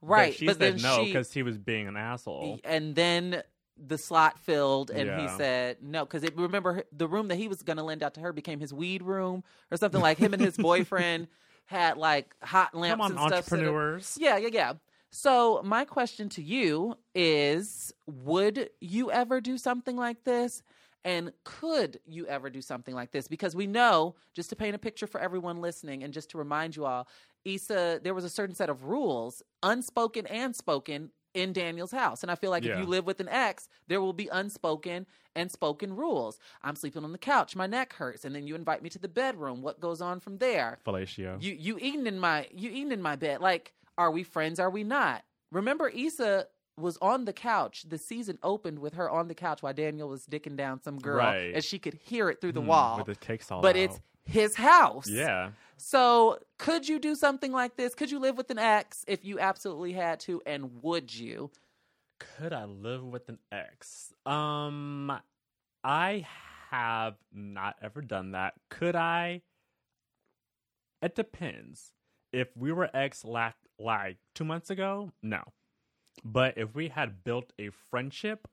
right, But she but said then no because he was being an asshole. and then the slot filled and he said no because remember the room that he was going to lend out to her became his weed room or something like him and his [LAUGHS] boyfriend had like hot lamps Come on, and stuff entrepreneurs. yeah yeah yeah. So my question to you is would you ever do something like this? And could you ever do something like this? Because we know just to paint a picture for everyone listening and just to remind you all Issa, there was a certain set of rules, unspoken and spoken, in Daniel's house. And I feel like if you live with an ex, there will be unspoken and spoken rules. I'm sleeping on the couch, my neck hurts, and then you invite me to the bedroom. What goes on from there? Fellatio. You you eating in my you eating in my bed. Like, are we friends? Are we not? Remember, Issa was on the couch. The season opened with her on the couch while Daniel was dicking down some girl, Right. and she could hear it through the Mm, wall. with the cakes all but out. it's his house. yeah. So, could you do something like this? Could you live with an ex if you absolutely had to? And would you? Could I live with an ex? Um, I have not ever done that. Could I? It depends. If we were ex like like two months ago, no. But if we had built a friendship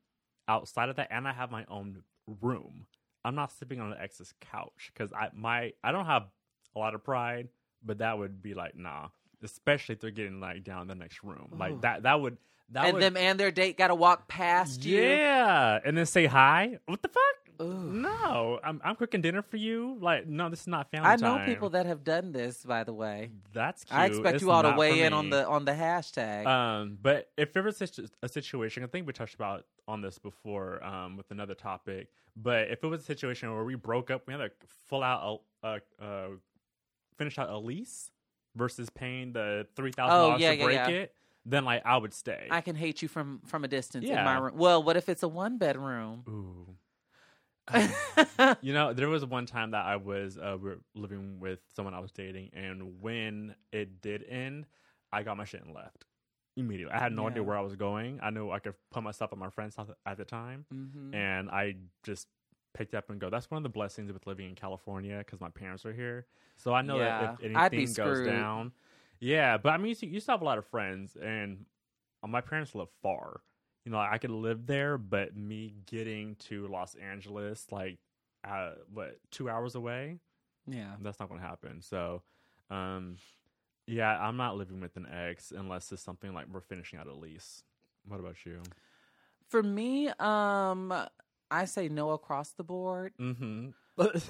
outside of that, and I have my own room, I'm not sleeping on an ex's couch because I my I don't have a lot of pride, but that would be like nah. Especially if they're getting like down in the next room, like that. That would that and would them and their date got to walk past you. yeah, and then say hi. What the fuck? Ooh. No, I'm I'm cooking dinner for you. Like no, this is not family I know time. people that have done this, by the way. That's cute. I expect It's you all to weigh in on the on the hashtag. Um, but if there was such a situation, I think we touched about on this before um, with another topic. But if it was a situation where we broke up, we had to full out uh, uh, finish out a lease versus paying the three thousand Oh, dollars yeah, to yeah, break yeah. it, then like I would stay. I can hate you from from a distance in my room. Well, what if it's a one bedroom? Ooh. [LAUGHS] you know, there was one time that I was uh, living with someone I was dating, and when it did end, I got my shit and left immediately. I had no idea where I was going. I knew I could put myself at my friend's house at the time, Mhm. and I just picked up and go. That's one of the blessings with living in California because my parents are here. So I know Yeah, that if anything goes down, yeah. But I mean, you, see, you still have a lot of friends, and uh, my parents live far. You know, I could live there, but me getting to Los Angeles, like, uh, what two hours away, Yeah. that's not going to happen. So, um, yeah, I'm not living with an ex unless it's something like we're finishing out a lease. What about you? For me, um, I say no across the board. Mm-hmm.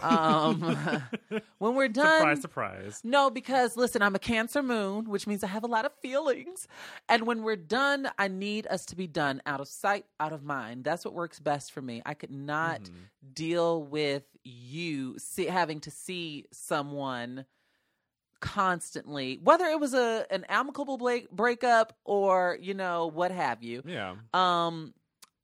Um, [LAUGHS] when we're done, surprise, surprise. No, because listen, I'm a Cancer moon, which means I have a lot of feelings. And when we're done, I need us to be done out of sight, out of mind. That's what works best for me. I could not Mhm. deal with you see, having to see someone constantly, whether it was a an amicable break, breakup or you know what have you. Yeah. Um,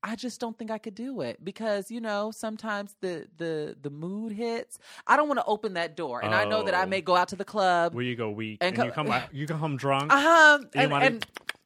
I just don't think I could do it because you know sometimes the the the mood hits. I don't want to open that door, and I know that I Oh. may go out to the club. Where you go weak And and, co- you come you come home drunk. Uh huh. You And, wanna- and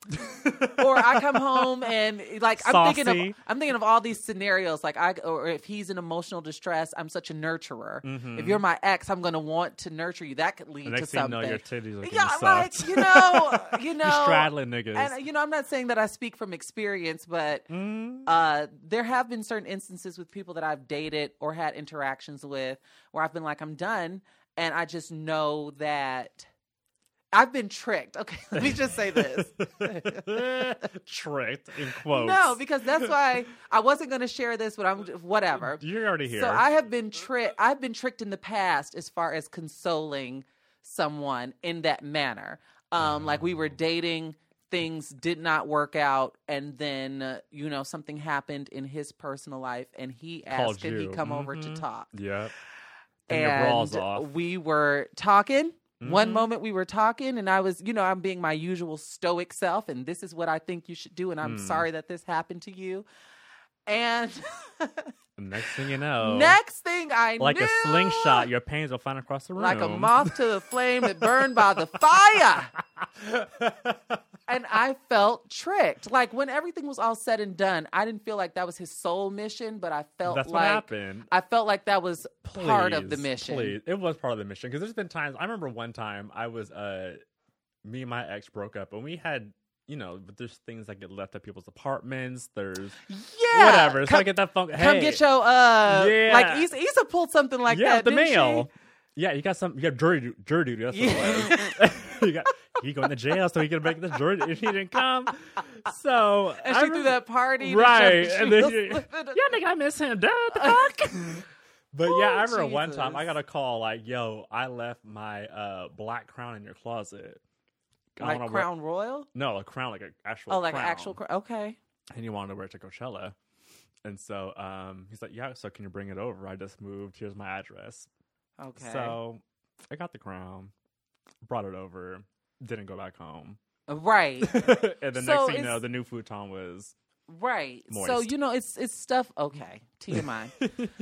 [LAUGHS] or I come home and like I'm thinking of I'm thinking of all these scenarios. Like I or if he's in emotional distress, I'm such a nurturer. Mhm. If you're my ex, I'm going to want to nurture you. That could lead to next thing you something. know, your titties yeah, like you know, [LAUGHS] you know, You're straddling niggas. and you know, I'm not saying that I speak from experience, but Mm. uh, there have been certain instances with people that I've dated or had interactions with where I've been like, I'm done. And I just know that I've been tricked. Okay, [LAUGHS] let me just say this. [LAUGHS] Tricked in quotes. no, because that's why I wasn't going to share this, but I'm whatever. you're already here. So I have been tricked. I've been tricked in the past as far as consoling someone in that manner. Um, like we were dating, things did not work out, and then uh, you know something happened in his personal life, and he asked, "Could he come over to Mhm. talk?" Yep. And, off. we were talking. One Mhm. moment we were talking, and I was, you know, I'm being my usual stoic self, and this is what I think you should do, and I'm Mm. sorry that this happened to you. And [LAUGHS] Next thing you know, next thing I like knew, a slingshot, your pains will find across the room. like a moth to the flame that burned by the [LAUGHS] fire. [LAUGHS] and I felt tricked. Like when everything was all said and done, I didn't feel like that was his sole mission, but I felt That's what like happened. I felt like that was part of the mission. Please. It was part of the mission because there's been times. I remember one time I was uh, me and my ex broke up, and we had. You know, but there's things that get left at people's apartments. There's Yeah, whatever. So Come, I get that phone. come get your uh, Yeah. like Issa, Issa pulled something like yeah, that. the didn't she? mail. Yeah, you got some. You got jury jury duty. That's what it was. [LAUGHS] [LAUGHS] you got he going to jail so he can make this jury. if He didn't come, so And I she threw that party, right? And then she, [LAUGHS] yeah, nigga, I miss him. Duh, the fuck. [LAUGHS] But yeah, I Oh, remember one time I got a call like, "Yo, I left my uh, black crown in your closet." Like wanna wear- Crown Royal. no, a crown like an actual. Oh, like crown. an actual crown. Okay. and you wanted to wear it to Coachella. And so um, he's like, "Yeah, so can you bring it over? I just moved. Here's my address." Okay. So I got the crown, brought it over, didn't go back home. right. [LAUGHS] and the So next thing you know, the new futon was Right. So you know, it's it's stuff. Okay, TMI.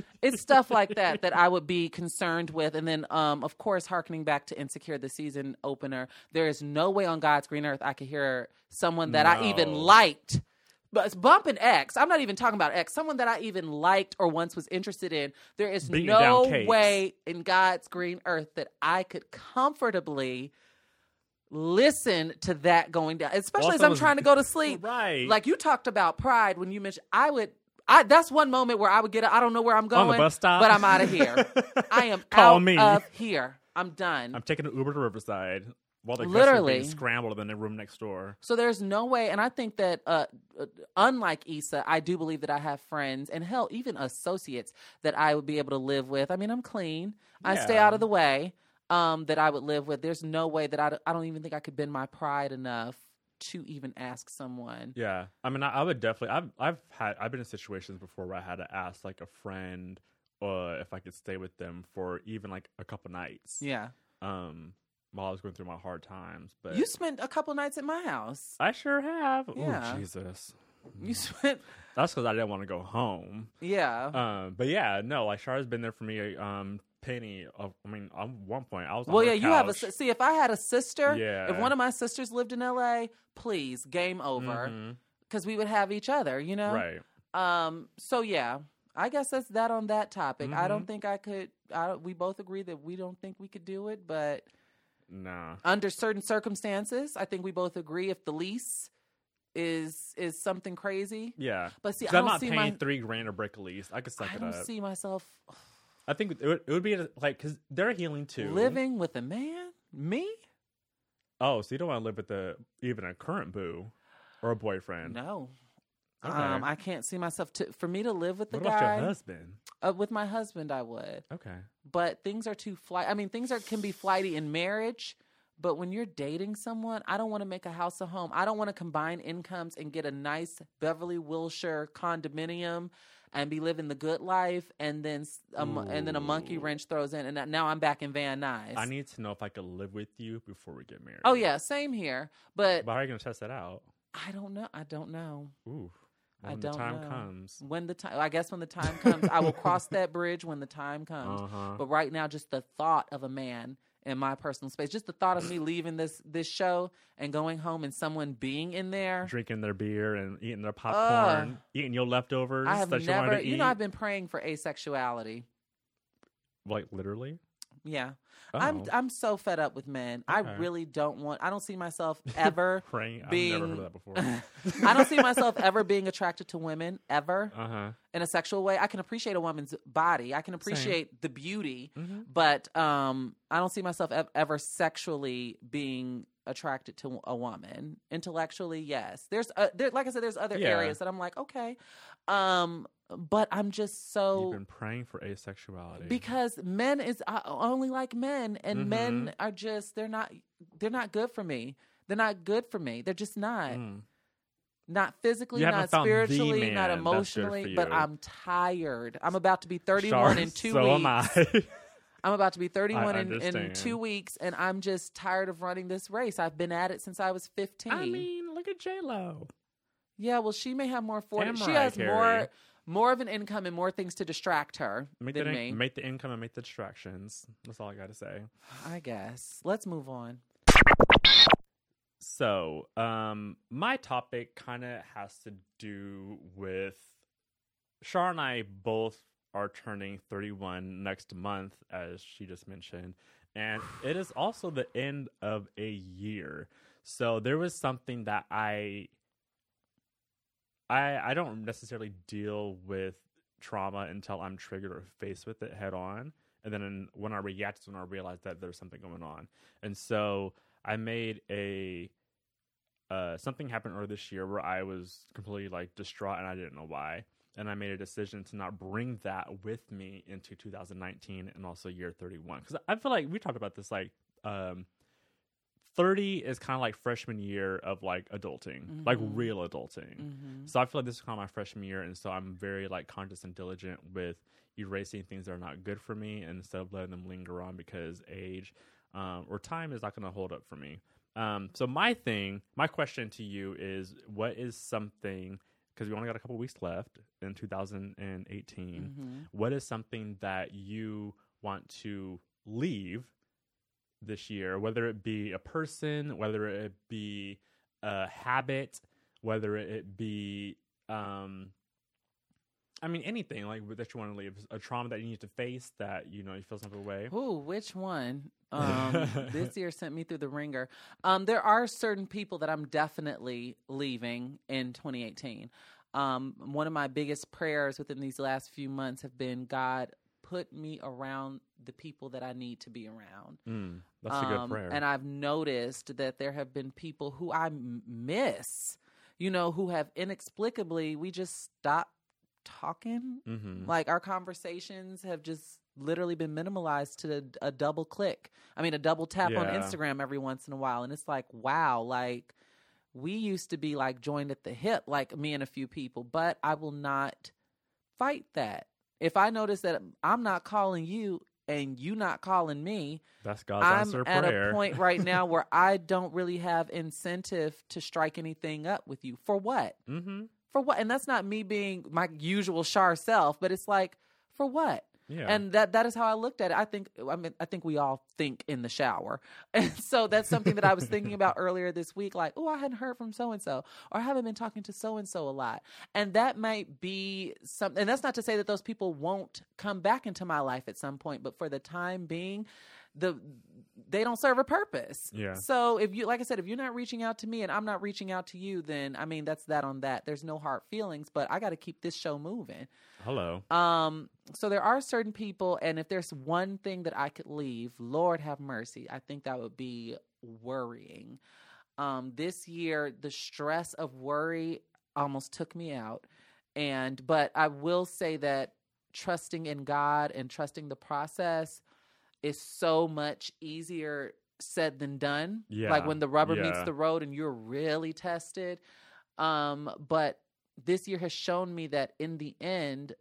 [LAUGHS] it's stuff like that that I would be concerned with, and then, um, of course, harkening back to Insecure, the season opener. There is no way on God's green earth I could hear someone that I even liked. But it's bumping X. I'm not even talking about X. Someone that I even liked or once was interested in. There is Beating no way in God's green earth that I could comfortably listen to that going down, especially as I'm trying to go to sleep. Right. Like you talked about pride when you mentioned, I would. I, that's one moment where I would get. I don't know where I'm going, On the bus stop. but I'm out of here. [LAUGHS] I am Call out me. of here. I'm done. I'm taking an Uber to Riverside while the Literally. being scrambled in the room next door. So there's no way, and I think that uh, uh, unlike Issa, I do believe that I have friends and hell, even associates that I would be able to live with. I mean, I'm clean. I stay out of the way. Um, that I would live with. There's no way that I, I don't even think I could bend my pride enough to even ask someone. Yeah, I mean, I, I would definitely. I've I've had I've been in situations before where I had to ask like a friend, uh, if I could stay with them for even like a couple nights. Yeah, Um, while I was going through my hard times, but you spent a couple nights at my house. I sure have. Yeah. Oh Jesus, You spent, [LAUGHS] that's because I didn't want to go home. yeah. Um, but yeah, no, like Shara's been there for me. Um, Penny. Uh, I mean, at one point I was. Well, yeah, you have a see. If I had a sister, yeah. if one of my sisters lived in L.A., please, game over, because we would have each other. You know, Right. Um. So yeah, I guess that's that on that topic. I don't Mhm. think I could. I, we both agree that we don't think we could do it, but Nah. under certain circumstances, I think we both agree if the lease is is something crazy. Yeah. But see, I I'm don't see paying my. three grand to brick lease. I could suck I it don't up. see myself I think it would, it would be like because they're healing too. living with a man. Me? Oh, so you don't want to live with the even a current boo or a boyfriend? No. Okay. Um, I can't see myself to for me to live with the What about guy. your husband? Uh, with my husband, I would. Okay. but things are too flight. I mean, things are can be flighty in marriage, but when you're dating someone, I don't want to make a house a home. I don't want to combine incomes and get a nice Beverly Wilshire condominium and be living the good life, and then and then a monkey wrench throws in, and now I'm back in Van Nuys. I need to know if I could live with you before we get married. oh yeah, same here, but But how are you gonna test that out? I don't know. I don't know. Ooh. I don't the time know. comes. When the time, I guess when the time comes, I will cross [LAUGHS] that bridge when the time comes. Uh-huh. But right now, just the thought of a man in my personal space, just the thought of me [CLEARS THROAT] leaving this this show and going home and someone being in there. Drinking their beer and eating their popcorn, eating your leftovers I have that you never, to you know, I've been praying for asexuality. like literally. Yeah, Oh. I'm I'm so fed up with men. I really don't want. I don't see myself [LAUGHS] ever. praying. I've never heard of that before. [LAUGHS] I don't see myself ever being attracted to women ever uh huh. in a sexual way. I can appreciate a woman's body. I can appreciate the beauty, Mhm. but um, I don't see myself ev- ever sexually being attracted to a woman. Intellectually, yes. There's, uh, there, like I said, there's other Yeah. areas that I'm like, okay, um, but I'm just so You've been praying for asexuality because men is I only like men, and men Mhm. are just they're not they're not good for me. They're not good for me. They're just not. Mm. Not physically, not spiritually, not that's good for emotionally, but. I'm tired. I'm about to be 31 Shar, in two so weeks. am I. [LAUGHS] I'm about to be 31 in, in two weeks, and I'm just tired of running this race. I've been at it since I was 15. I mean, look at J Lo. Yeah, well, she may have more for And She Mariah has Carey. more more of an income and more things to distract her Make than the me. make the income and make the distractions. That's all I got to say. I guess. Let's move on. So, um, my topic kind of has to do with Shar and I both are turning 31 next month, as she just mentioned, and it is also the end of a year. So there was something that I, I, I don't necessarily deal with trauma until I'm triggered or faced with it head on, and then when I react, is when I realize that there's something going on, and so I made a uh, something happened earlier this year where I was completely like distraught and I didn't know why. And I made a decision to not bring that with me into 2019 and also year 31. Because I feel like we talked about this like um, 30 is kind of like freshman year of like adulting, like Mhm. real adulting. hmm So I feel like this is kind of my freshman year, and so I'm very like conscious and diligent with erasing things that are not good for me, instead of letting them linger on because age um, or time is not going to hold up for me. Um, so my thing, my question to you is, what is something? Because we only got a couple weeks left in 2018. hmm What is something that you want to leave this year, whether it be a person, whether it be a habit, whether it be, um, I mean, anything like that you want to leave, a trauma that you need to face that you know you feel some way. Ooh, which one? [LAUGHS] Um, this year sent me through the ringer. Um, there are certain people that I'm definitely leaving in 2018. Um, one of my biggest prayers within these last few months have been God put me around the people that I need to be around. Mm, that's a good Um, prayer. And I've noticed that there have been people who I miss, you know, who have inexplicably, we just stopped talking. hmm Like our conversations have just literally been minimalized to a, a double click. I mean, a double tap on Instagram every once in a while. And it's like, wow, like we used to be like joined at the hip, like me and a few people, but I will not fight that. If I notice that I'm not calling you and you not calling me, That's God's I'm answer at prayer. a point right now [LAUGHS] where I don't really have incentive to strike anything up with you. For what? Mm-hmm. For what? And that's not me being my usual Shar self, but it's like, for what? Yeah. And that that is how I looked at it. I think I mean I think we all think in the shower. [LAUGHS] And so that's something that I was thinking about [LAUGHS] earlier this week like, "Oh, I hadn't heard from so and so or I haven't been talking to so and so a lot." And that might be something and that's not to say that those people won't come back into my life at some point, but for the time being, the they don't serve a purpose. Yeah. So if you like I said, if you're not reaching out to me and I'm not reaching out to you, then I mean that's that on that. There's no hard feelings, but I got to keep this show moving. Hello. Um, so there are certain people, and if there's one thing that I could leave, Lord have mercy, I think that would be worrying. Um, this year, the stress of worry almost took me out, and but I will say that trusting in God and trusting the process is so much easier said than done. Yeah, Like when the rubber meets the road and you're really tested. Um, but this year has shown me that in the end,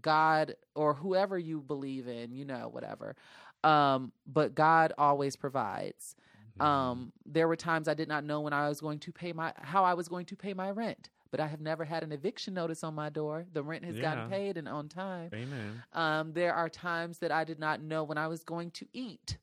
God or whoever you believe in, you know, whatever. Um, but God always provides. Mm-hmm. Um, there were times I did not know when I was going to pay my how I was going to pay my rent, but I have never had an eviction notice on my door. The rent has gotten paid and on time. Amen. Um, there are times that I did not know when I was going to eat,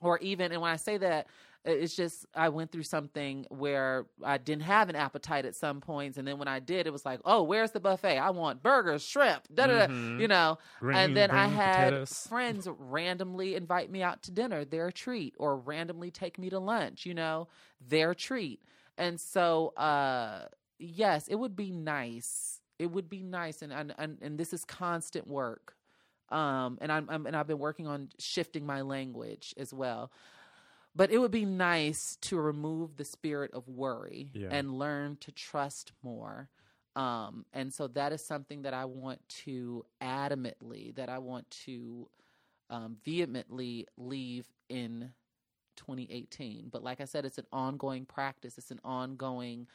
or even, and when I say that, it's just I went through something where I didn't have an appetite at some points, and then when I did, it was like, oh, where's the buffet? I want burgers, shrimp, da da da, Mhm. you know. Green, and then I had potatoes. friends randomly invite me out to dinner, their treat, or randomly take me to lunch, you know, their treat. And so, uh, yes, it would be nice. It would be nice, and and and, and this is constant work. Um, and I'm, I'm and I've been working on shifting my language as well. But it would be nice to remove the spirit of worry Yeah. and learn to trust more. Um, and so that is something that I want to adamantly, that I want to um, vehemently leave in 2018. But like I said, it's an ongoing practice, it's an ongoing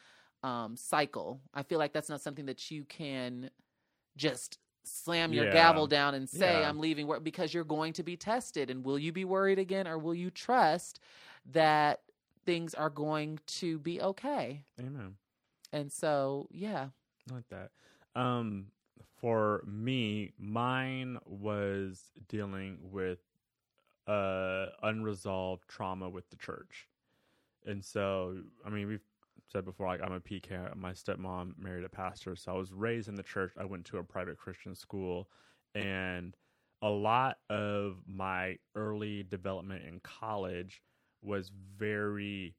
um, cycle. I feel like that's not something that you can just slam your Yeah. gavel down and say, Yeah. I'm leaving work because you're going to be tested. And will you be worried again or will you trust that things are going to be okay? Amen. And so, yeah. I like that. Um, for me, mine was dealing with uh unresolved trauma with the church, and so I mean we've said before like I'm a PK. My stepmom married a pastor, so I was raised in the church. I went to a private Christian school, and a lot of my early development in college was very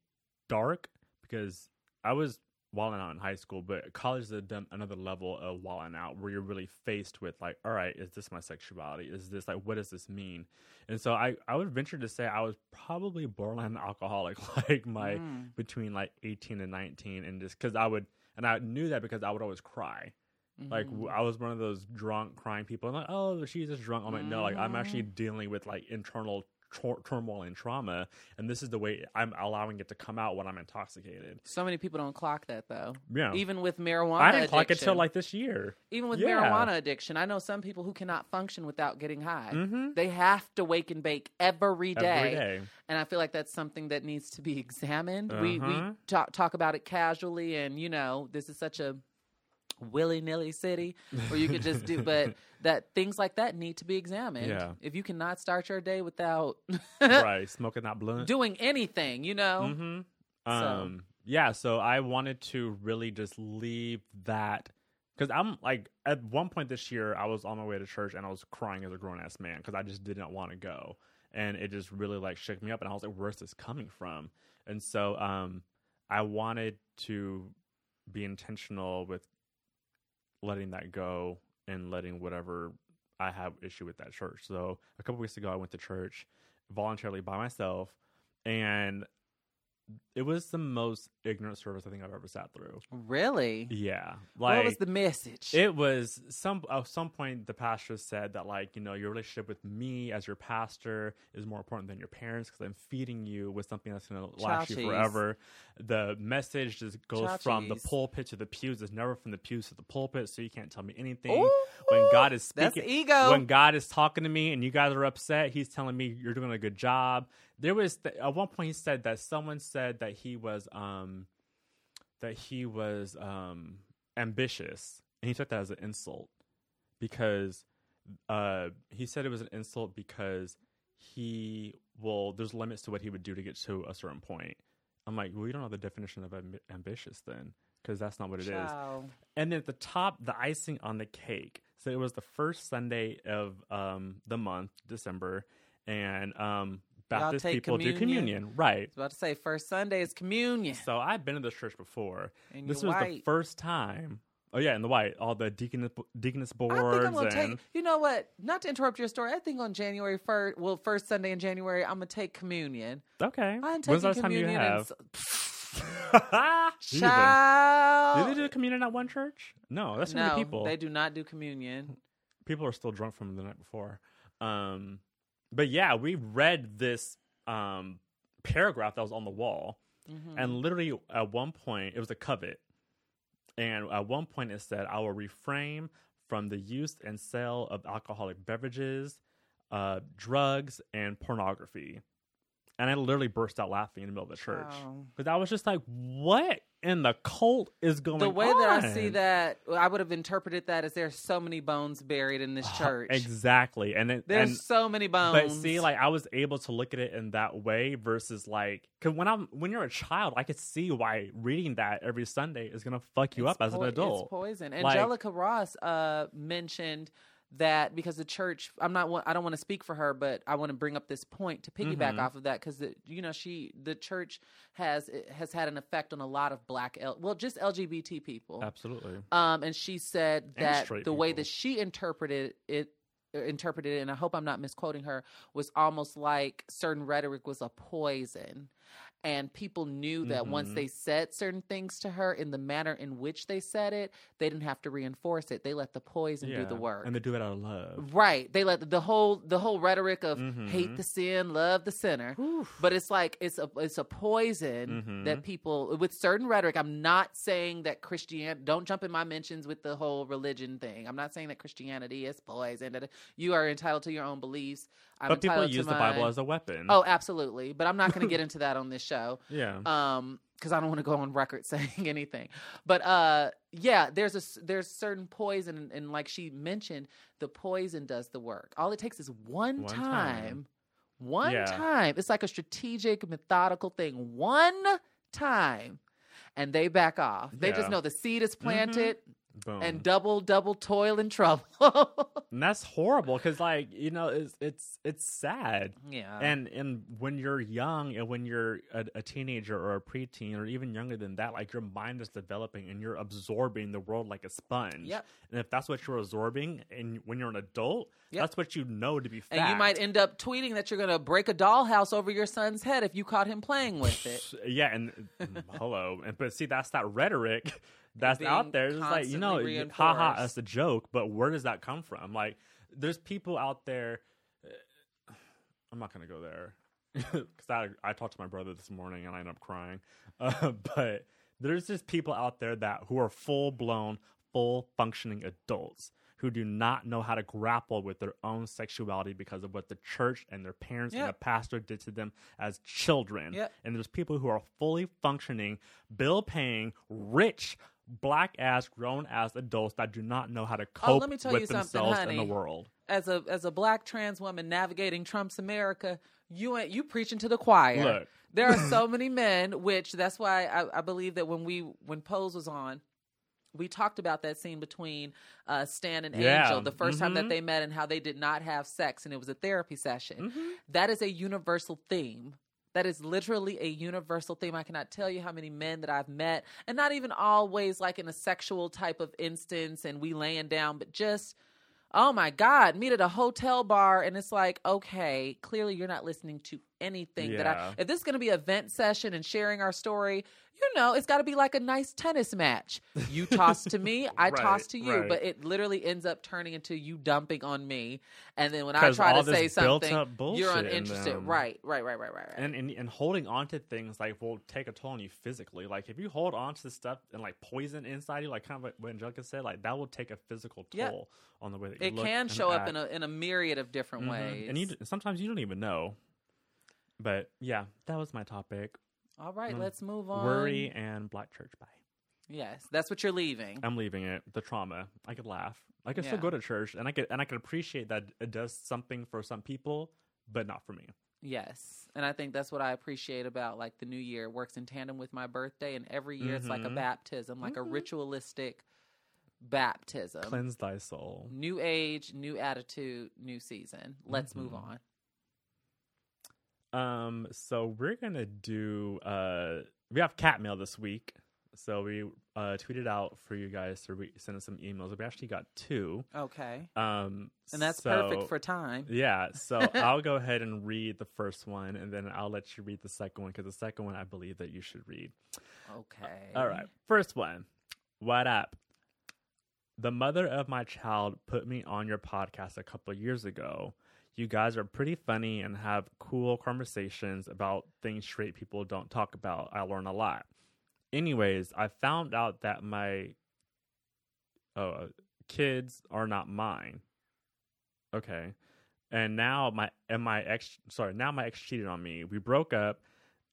dark because I was wilding out in high school, but college is a, another level of wilding out where you're really faced with like, all right, is this my sexuality? Is this like, what does this mean? And so I, I would venture to say I was probably borderline alcoholic, [LAUGHS] like my Mm. between like 18 and 19, and just because I would, and I knew that because I would always cry. Like Mhm. w I was one of those drunk crying people. I'm like, oh, she's just drunk. I'm like, no, like I'm actually Mm-hmm. dealing with like internal tur- turmoil and trauma, and this is the way I'm allowing it to come out when I'm intoxicated. so many people don't clock that though. Yeah, Even with marijuana I didn't clock it till like this year. even with Yeah. marijuana addiction, I know some people who cannot function without getting high. Mm-hmm. They have to wake and bake every day. Every day. And I feel like that's something that needs to be [LAUGHS] examined. We we Uh-huh. talk talk about it casually and you know, this is such a willy nilly city where you could just do but [LAUGHS] that things like that need to be examined. Yeah. If you cannot start your day without right, [LAUGHS] smoking that blunt. doing anything, you know. Mm-hmm. So- Um, yeah. So I wanted to really just leave that because I'm like at one point this year I was on my way to church and I was crying as a grown ass man because I just didn't want to go. and it just really like shook me up. And I was like, "Where's this coming from?" And so um, I wanted to be intentional with letting that go and letting whatever I have issue with that church. So a couple weeks ago, I went to church voluntarily by myself, and it was the most ignorant service I think I've ever sat through. Really? Yeah, like what was the message? it was some at some point the pastor said that like you know your relationship with me as your pastor is more important than your parents because I'm feeding you with something that's going to last you forever. The message just goes Chow from the pulpit to the pews. It's never from the pews to the pulpit, so you can't tell me anything. Ooh, when God is that's speaking, ego. when God is talking to me and you guys are upset, He's telling me you're doing a good job. There was th- at one point he said that someone said that he was um that he was um ambitious, and he took that as an insult because uh he said it was an insult because he well there's limits to what he would do to get to a certain point. I'm like, well, you don't know the definition of amb- ambitious then, because that's not what it is. Child. And then at the top, the icing on the cake. So it was the first Sunday of um, the month, December, and um, Baptist people do communion? communion, right? I was about to say first Sunday is communion. So I've been to this church before. And this was the first time. Oh yeah, in the white, all the deaconess, deaconess I think I'm gonna and take. You know what? Not to interrupt your story. I think on January first, well, first Sunday in January, I'm gonna take communion. okay. I'm When's the taking last time you have? [LAUGHS] Child. Do they do communion at one church? No, that's no, many people. they do not do communion. people are still drunk from the night before. Um, but yeah, we read this um, paragraph that was on the wall, Mm-hmm. and literally at one point it was a covet, and at one point it said, "I will refrain from the use and sale of alcoholic beverages, uh, drugs, and pornography." And I literally burst out laughing in the middle of the church Wow. because I was just like, "What in the cult is going The on?" way that I see that, I would have interpreted that as there's so many bones buried in this [SIGHS] church. exactly, and it, There's and so many bones. But see, like I was able to look at it in that way versus like, cause when I'm when you're a child, I could see why reading that every Sunday is gonna fuck you It's up as an adult. It's poison. Like- Angelica Ross uh, mentioned that because the church, I'm not, I don't want to speak for her, but I want to bring up this point to piggyback Mhm. off of that because you know she, the church has has had an effect on a lot of black, L, well, just LGBT people. Absolutely. Um, and she said that the way that she interpreted it, interpreted it, and I hope I'm not misquoting her, was almost like certain rhetoric was a poison. And people knew that once Mhm. they said certain things to her in the manner in which they said it, they didn't have to reinforce it. They let the poison do the work. and they do it out of love. Right. They let the whole the whole rhetoric of hate Mhm. the sin, love the sinner. But it's like it's a it's a poison Mhm. that people with certain rhetoric. I'm not saying that Christian don't jump in my mentions with the whole religion thing. I'm not saying that Christianity is poison. That you are entitled to your own beliefs. I'm but people entitled to use the Bible as a weapon. Oh, absolutely. But I'm not going to get [LAUGHS] into that on this show yeah. um because i don't want to go on record [LAUGHS] saying anything. But uh yeah there's a there's certain poison and, and like she mentioned the poison does the work. All it takes is one, One time, time. one Yeah. time. It's like a strategic methodical thing. One time and they back off. They just know the seed is planted Boom. and double double toil and trouble [LAUGHS] And that's horrible because, like, you know, it's it's it's sad. yeah and and when you're young and when you're a, a teenager or a preteen or even younger than that like your mind is developing and you're absorbing the world like a sponge Yep. and if that's what you're absorbing and when you're an adult Yep. that's what you know to be fact. and you might end up tweeting that you're going to break a dollhouse over your son's head if you caught him playing with it [LAUGHS] yeah and mm, hello and but see that's that rhetoric that's out there. It's like you know haha that's a joke but where does that come from? Like there's people out there uh, i'm not gonna go there [LAUGHS] because I, I talked to my brother this morning and i ended up crying [LAUGHS] uh, but there's just people out there that who are full-blown full functioning adults who do not know how to grapple with their own sexuality because of what the church and their parents and the pastor did to them as children. Yep. and there's people who are fully functioning, bill paying, rich, black ass, grown ass adults that do not know how to cope Oh, let me tell with you something, themselves in the world. as a as a black trans woman navigating Trump's America, you ain't you preaching to the choir. Look. There are [CLEARS THROAT] so many men, which that's why I, I believe that when we when Pose was on, we talked about that scene between uh, Stan and Yeah. Angel the 1st time that Mhm. they met and how they did not have sex and it was a therapy session. Mhm. That is a universal theme. That is literally a universal theme. I cannot tell you how many men that I've met, and not even always like in a sexual type of instance and we laying down, but just, oh my God, meet at a hotel bar and it's like, okay, clearly you're not listening to anything that I, if this is going to be a vent session and sharing our story, you know, it's got to be like a nice tennis match. You [LAUGHS] toss to me, I Right, toss to you, right. but it literally ends up turning into you dumping on me. And then when I try to say something, you're uninterested. Right, right, right, right, right, right. And, and and holding on to things like will take a toll on you physically. Like if you hold on to stuff and like poison inside you, like kind of like what Angelica said, like that will take a physical toll Yeah. on the way that you it can show up in a in a myriad of different Mhm. ways. and you sometimes you don't even know. But yeah, that was my topic. All right, Mm. let's move on. Worry and Black Church. Bye. Yes, that's what you're leaving. I'm leaving it. The trauma. I could laugh. I could Yeah. still go to church, and I could and I could appreciate that it does something for some people, but not for me. Yes. And I think that's what I appreciate about like the new year. It works in tandem with my birthday and every year it's like a Mhm. baptism, like a Mhm. ritualistic baptism. Cleanse thy soul. New age, new attitude, new season. Let's move Mhm. on. Um, so we're gonna do. Uh, we have cat mail this week, so we uh tweeted out for you guys to re- send us some emails. We actually got two. Okay. Um, And that's so- perfect for time. Yeah, so [LAUGHS] I'll go ahead and read the first one, and then I'll let you read the second one because the second one I believe that you should read. Okay. All right, first one. What up? The mother of my child put me on your podcast a couple years ago. You guys are pretty funny and have cool conversations about things straight people don't talk about. I learn a lot. Anyways, I found out that my uh, kids are not mine. Okay. And now my and my ex sorry, now my ex cheated on me. We broke up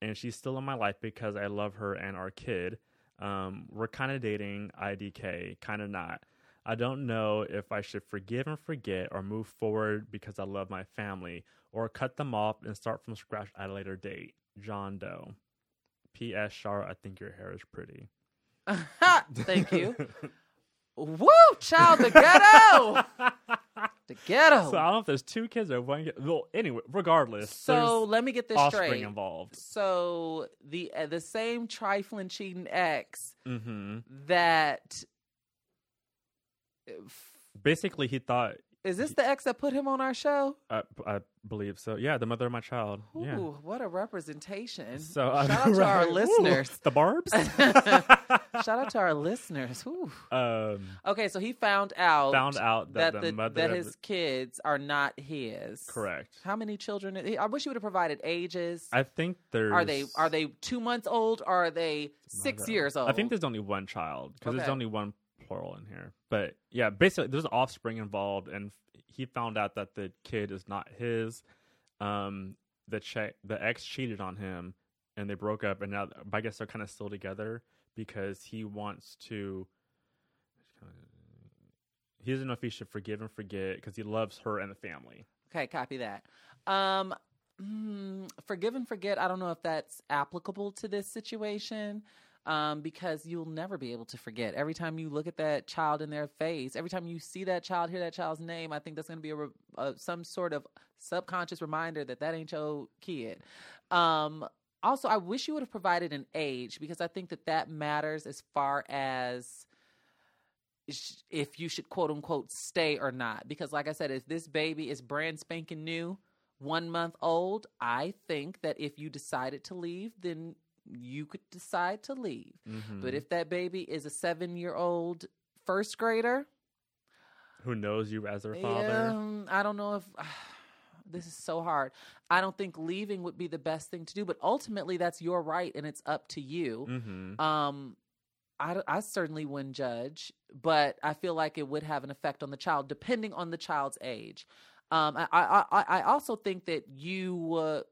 and she's still in my life because I love her and our kid. Um, we're kind of dating IDK, kind of not. I don't know if I should forgive and forget or move forward because I love my family or cut them off and start from scratch at a later date. John Doe. P.S. Shar, I think your hair is pretty. [LAUGHS] Thank you. Woo, child, the ghetto. [LAUGHS] the ghetto. So I don't know if there's two kids or one. kid. Well, anyway, regardless, So let me get this offspring straight. involved. So the uh, the same trifling cheating ex hmm that Basically, he thought. is this the ex that put him on our show? Uh, I believe so. Yeah, the mother of my child. Ooh, yeah. what a representation! So uh, shout out to [LAUGHS] our. Ooh, listeners. the Barbs. [LAUGHS] Shout out to our listeners. Um, Okay, so he found out found out that, that the, the, mother that his the- kids are not his. correct. How many children? I wish you would have provided ages. I think there's. are they are they two months old? Or are they six years old? I think there's only one child because there's only one plural in here. But yeah, basically there's offspring involved, and he found out that the kid is not his. Um, the che- the ex cheated on him, and they broke up, and now I guess they're kind of still together because he wants to. He doesn't know if he should forgive and forget because he loves her and the family. Okay, copy that. Um, mm, forgive and forget. I don't know if that's applicable to this situation. Um, because you'll never be able to forget. Every time you look at that child in their face, every time you see that child, hear that child's name, I think that's going to be a, re- some sort of subconscious reminder that that ain't your kid. Um, also, I wish you would have provided an age because I think that that matters as far as if you should quote unquote stay or not. Because, like I said, if this baby is brand spanking new, one month old, I think that if you decided to leave, then you could decide to leave. Mm-hmm. But if that baby is a seven year old first grader, who knows you as their father? um, I don't know if. [SIGHS] This is so hard. I don't think leaving would be the best thing to do, but ultimately that's your right and it's up to you. Mm-hmm. Um, I, I certainly wouldn't judge, but I feel like it would have an effect on the child, depending on the child's age. Um, I, I, I, I also think that you uh,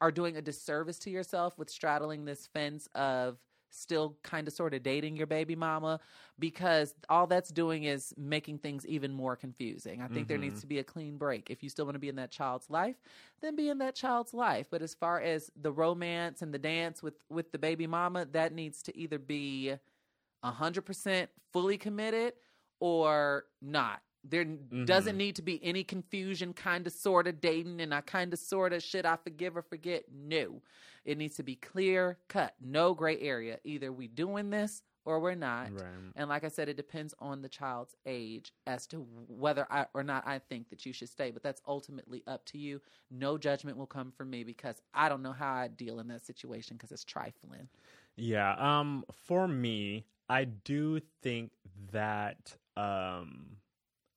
are doing a disservice to yourself with straddling this fence of still kind of sort of dating your baby mama because all that's doing is making things even more confusing. I think there needs Mhm. to be a clean break. If you still want to be in that child's life, then be in that child's life. But as far as the romance and the dance with with the baby mama, that needs to either be hundred percent fully committed or not. There n- doesn't need to be any confusion, kind of, sort of dating, and I kind of, sort of, should I forgive or forget? No, it needs to be clear cut, no gray area. Either we doing this or we're not. Right. And like I said, it depends on the child's age as to whether I or not I think that you should stay. But that's ultimately up to you. No judgment will come from me because I don't know how I deal in that situation because it's trifling. Yeah. Um. For me, I do think that um,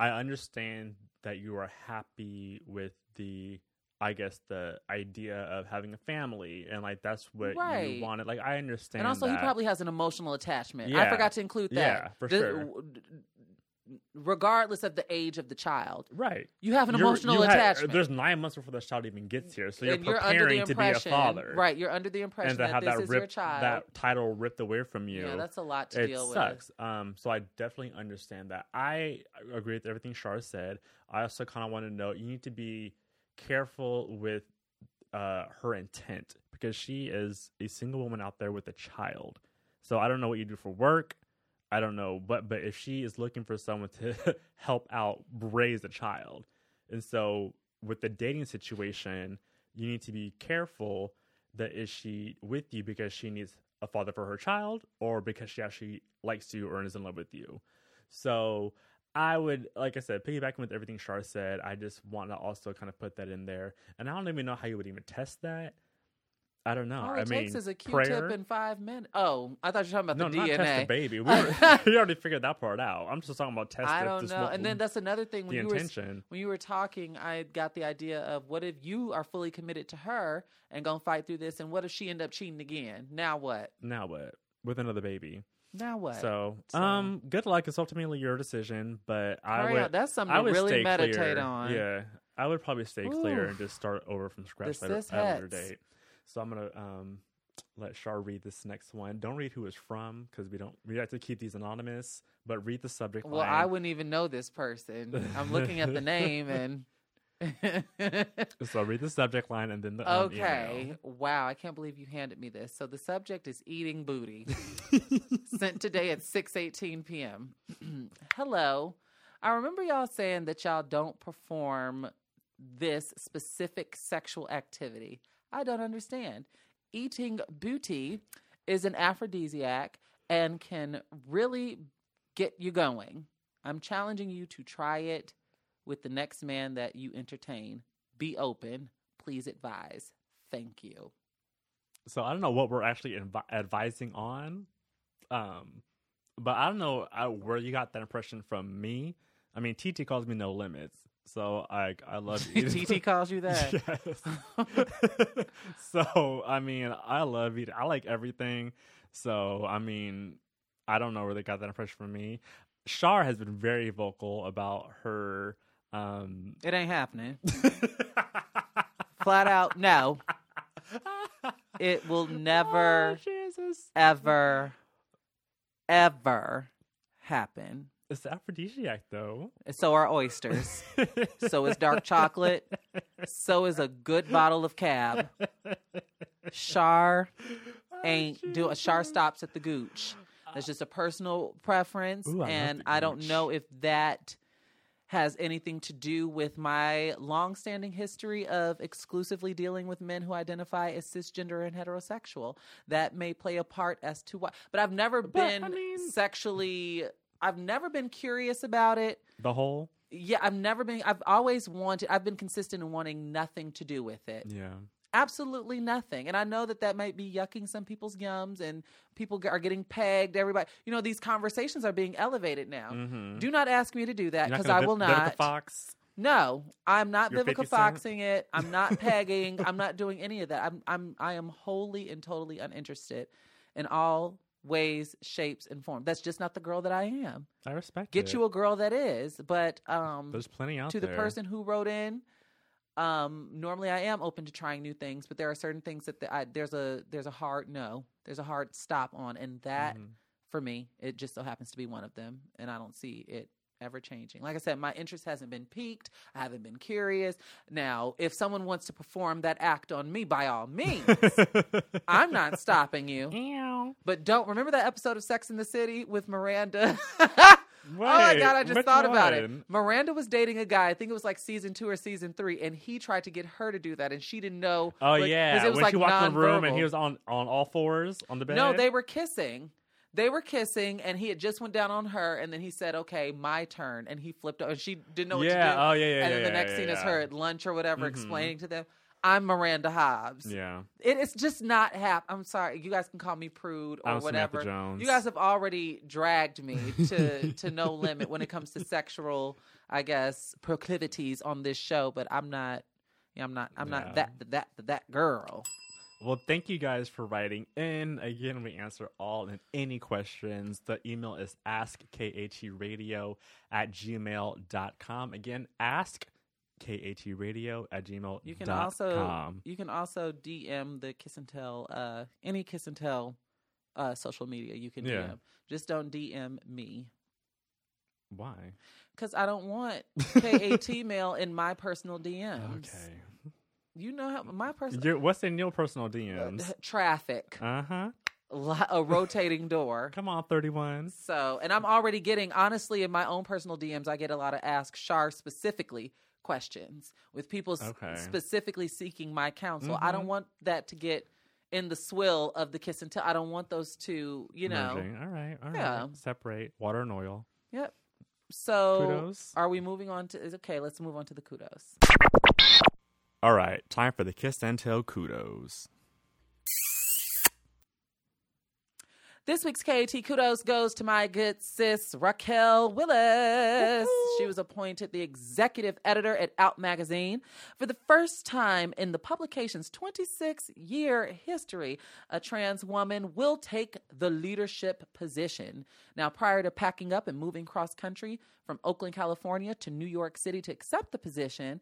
I understand that you are happy with the, I guess the idea of having a family and like that's what Right. you wanted. Like I understand. and also, he probably has an emotional attachment. I forgot to include that. Yeah, for The- sure. Regardless of the age of the child, right. you have an You're- emotional had- attachment. there's nine months before the child even gets here, so you're and you're preparing to be a father, right? You're under the impression And to that have this that is your ripped, child. that title ripped away from you. yeah, that's a lot to it deal with. sucks. Um, so I definitely understand that. I agree with everything Shar said. I also kind of want to know you need to be careful with uh, her intent because she is a single woman out there with a child. So I don't know what you do for work. I don't know, but but if she is looking for someone to [LAUGHS] help out raise a child, and so with the dating situation, you need to be careful that is she with you because she needs a father for her child or because she actually likes you or is in love with you. So I would, like I said, piggybacking with everything Shar said, I just want to also kind of put that in there. And I don't even know how you would even test that. I don't know. All I mean, takes is a Q-tip prayer. in five minutes. Oh, I thought you were talking no, about the not DNA. test the baby. [LAUGHS] We, were, [LAUGHS] we already figured that part out. I'm just talking about test. I don't this know. And then that's another thing when the you were intention. when you were talking, I got the idea of what if you are fully committed to her and gonna fight through this, and what if she end up cheating again? Now what? Now what? With another baby. Now what? So, So- um, good luck. It's ultimately your decision, but I would. that's something I would really stay meditate clear. on. Yeah, I would probably stay clear and just start over from scratch The later, at a later date. So I'm gonna um let Shar read this next one. Don't read who it's from because we don't. We have to keep these anonymous. But read the subject Well, line. I wouldn't even know this person. I'm looking at the name and. [LAUGHS] So read the subject line and then the um, okay. email. Wow, I can't believe you handed me this. So the subject is eating booty. [LAUGHS] Sent today at 6:18 p.m. [CLEARS THROAT] Hello. I remember y'all saying that y'all don't perform this specific sexual activity. I don't understand. Eating booty is an aphrodisiac and can really get you going. I'm challenging you to try it with the next man that you entertain. Be open. Please advise. Thank you. So I don't know what we're actually invi- advising on, um, but I don't know uh, where you got that impression from me. I mean, TT calls me no limits, so I I love [LAUGHS] you. TT calls you [LAUGHS] that. Yes. [LAUGHS] so I mean, I love eating. I like everything. So I mean, I don't know where they got that impression from me. Shar has been very vocal about her. Um, It ain't happening. Flat out, no. It will never, Oh, ever, ever happen. It's aphrodisiac, though. So are oysters. So is dark [LAUGHS] chocolate. So is a good bottle of cab. Shar oh, ain't do a Shar stops at the gooch. That's just a personal preference, Ooh, I and I don't know if that has anything to do with my long-standing history of exclusively dealing with men who identify as cisgender and heterosexual. That may play a part as to why, but I've never been I mean- sexually. I've never been curious about it. The whole. Yeah, I've never been. I've always wanted. I've been consistent in wanting nothing to do with it. Yeah. Absolutely nothing. And I know that that might be yucking some people's yums, and people are getting pegged. Everybody, you know, these conversations are being elevated now. Mm-hmm. Do not ask me to do that because I will not. Fox. No, I'm not You're Vivica 50 Cent? Foxing it. I'm not pegging. I'm not doing any of that. I'm I'm I am wholly and totally uninterested in all ways, shapes, and forms. That's just not the girl that I am. I respect Get it. you a girl that is, but um There's plenty out to there. the person who wrote in um normally i am open to trying new things but there are certain things that the, I, there's a there's a hard no there's a hard stop on and that Mhm. for me it just so happens to be one of them and i don't see it ever changing. Like I said, my interest hasn't been piqued. I haven't been curious. Now, if someone wants to perform that act on me, by all means, [LAUGHS] I'm not stopping you. But don't remember that episode of Sex in the City with Miranda. [LAUGHS] oh my god, I just thought about it. Miranda was dating a guy. I think it was like season two or season three, and he tried to get her to do that, and she didn't know. Oh like, yeah, it was when like she walked in the room and he was on on all fours on the bed. No, they were kissing. They were kissing, and he had just went down on her, and then he said, "Okay, my turn," and he flipped over, and she didn't know what Yeah, to do. oh, yeah, yeah, And then yeah, the next yeah, scene is her at lunch or whatever, Mhm. explaining to them, "I'm Miranda Hobbs." Yeah, It is just not hap. I'm sorry. You guys can call me prude or I'm whatever. Jones. You guys have already dragged me to [LAUGHS] to no limit when it comes to sexual, I guess, proclivities on this show. But I'm not. yeah, I'm not. I'm Yeah. not that that that girl. Well, thank you guys for writing in. Again, we answer all and any questions. The email is askktradio at gmail.com. Again, ask kradio at gmail. You can also you can also DM the Kiss and Tell uh any Kiss and Tell uh social media. You can Yeah. DM. Just don't DM me Why? because I don't want [LAUGHS] KAT mail in my personal DMs. Okay. You know how my personal what's in your personal DMs? traffic, Uh huh. a rotating door. [LAUGHS] Come on, 31. So, and I'm already getting, honestly, in my own personal DMs, I get a lot of ask Shar specifically questions with people s- specifically seeking my counsel. I don't Mhm. want that to get in the swill of the kiss and tell. I don't want those two, you know. Merging. All right. All right. Yeah. Separate water and oil. Yep. So, Kudos. are we moving on to? Okay. Let's move on to the kudos. All right. Time for the Kiss and Tell kudos. This week's KAT kudos goes to my good sis Raquel Willis. She was appointed the executive editor at Out Magazine. For the first time in the publication's 26 year history, a trans woman will take the leadership position. Now, prior to packing up and moving cross country from Oakland, California to New York City to accept the position,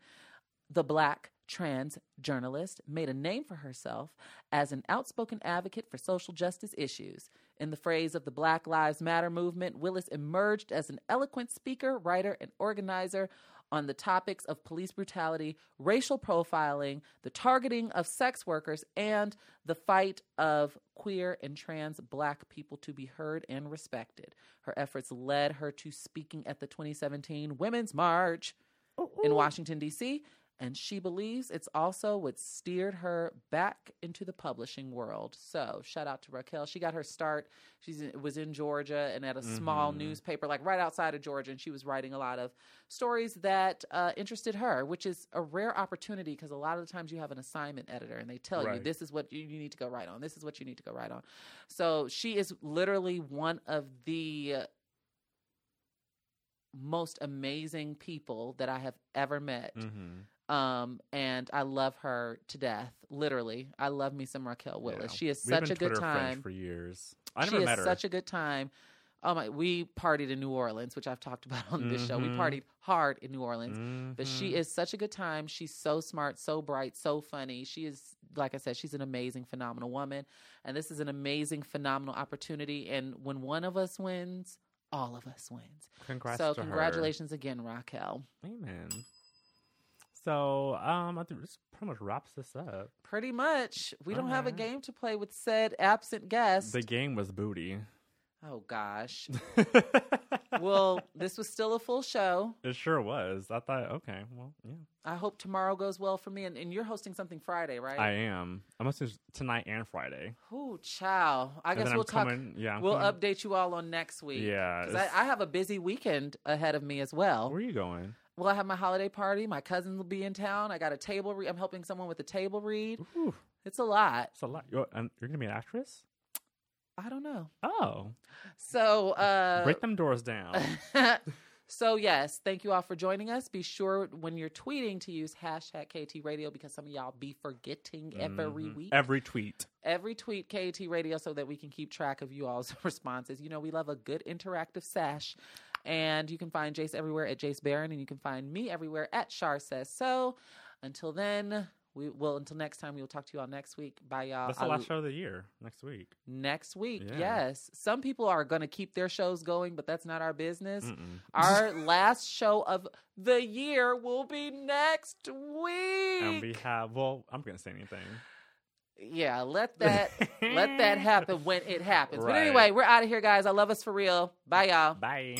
the black trans journalist made a name for herself as an outspoken advocate for social justice issues. In the phrase of the Black Lives Matter movement, Willis emerged as an eloquent speaker, writer, and organizer on the topics of police brutality, racial profiling, the targeting of sex workers, and the fight of queer and trans black people to be heard and respected. Her efforts led her to speaking at the 2017 Women's March in Washington, D.C., and she believes it's also what steered her back into the publishing world. So, shout out to Raquel. She got her start. She was in Georgia and at a small newspaper, like right outside of Georgia, and she was writing a lot of stories that uh, interested her, which is a rare opportunity because a lot of the times you have an assignment editor and they tell you this is what you, you need to go write on. This is what you need to go write on. So, she is literally one of the most amazing people that I have ever met. Mm-hmm. Um, and I love her to death. Literally, I love me some Raquel Willis. Yeah. She is We've such a good Twitter friends time. for years. I she never is met her. such a good time. Oh my, we partied in New Orleans, which I've talked [LAUGHS] about on this show. We Mhm. partied hard in New Orleans. But she Mhm. is such a good time. She's so smart, so bright, so funny. She is, like I said, she's an amazing, phenomenal woman. And this is an amazing, phenomenal opportunity. And when one of us wins, all of us wins. Congrats so to her. congratulations again, Raquel. Amen. So, um, I think this pretty much wraps this up. Pretty much. We don't have a game to play with said absent guest. The game was booty. oh gosh. [LAUGHS] well, this was still a full show. it sure was. I thought, okay, well, yeah, I hope tomorrow goes well for me. And, and you're hosting something Friday, right? I am. I'm hosting tonight and Friday. Ooh, chow. I And guess we'll talk. coming. Yeah, I'm We'll coming- update you all on next week. Yeah, Because I, I have a busy weekend ahead of me as well. Where are you going? Well, I have my holiday party. My cousins will be in town. I got a table read. I'm helping someone with a table read. Ooh, It's a lot. it's a lot. You're, and you're gonna be an actress. I don't know. Oh, So, uh, break them doors down. [LAUGHS] so yes, thank you all for joining us. Be sure when you're tweeting to use hashtag KT Radio because some of y'all be forgetting every Mhm. week. Every tweet. Every tweet KT Radio so that we can keep track of you all's [LAUGHS] responses. You know, we love a good interactive sash. And you can find Jace everywhere at Jace Barron, and you can find me everywhere at Shar Says So. Until then, We will until next time. We will talk to you all next week. Bye, y'all. That's the last show of the year next week. Next week, Yeah. yes. Some people are going to keep their shows going, but that's not our business. Mm-mm. [LAUGHS] Our last show of the year will be next week. And we have. Well, I'm gonna say anything. yeah, let that let that [LAUGHS] happen when it happens. But anyway, we're out of here, guys. I love us for real. Bye, y'all. Bye.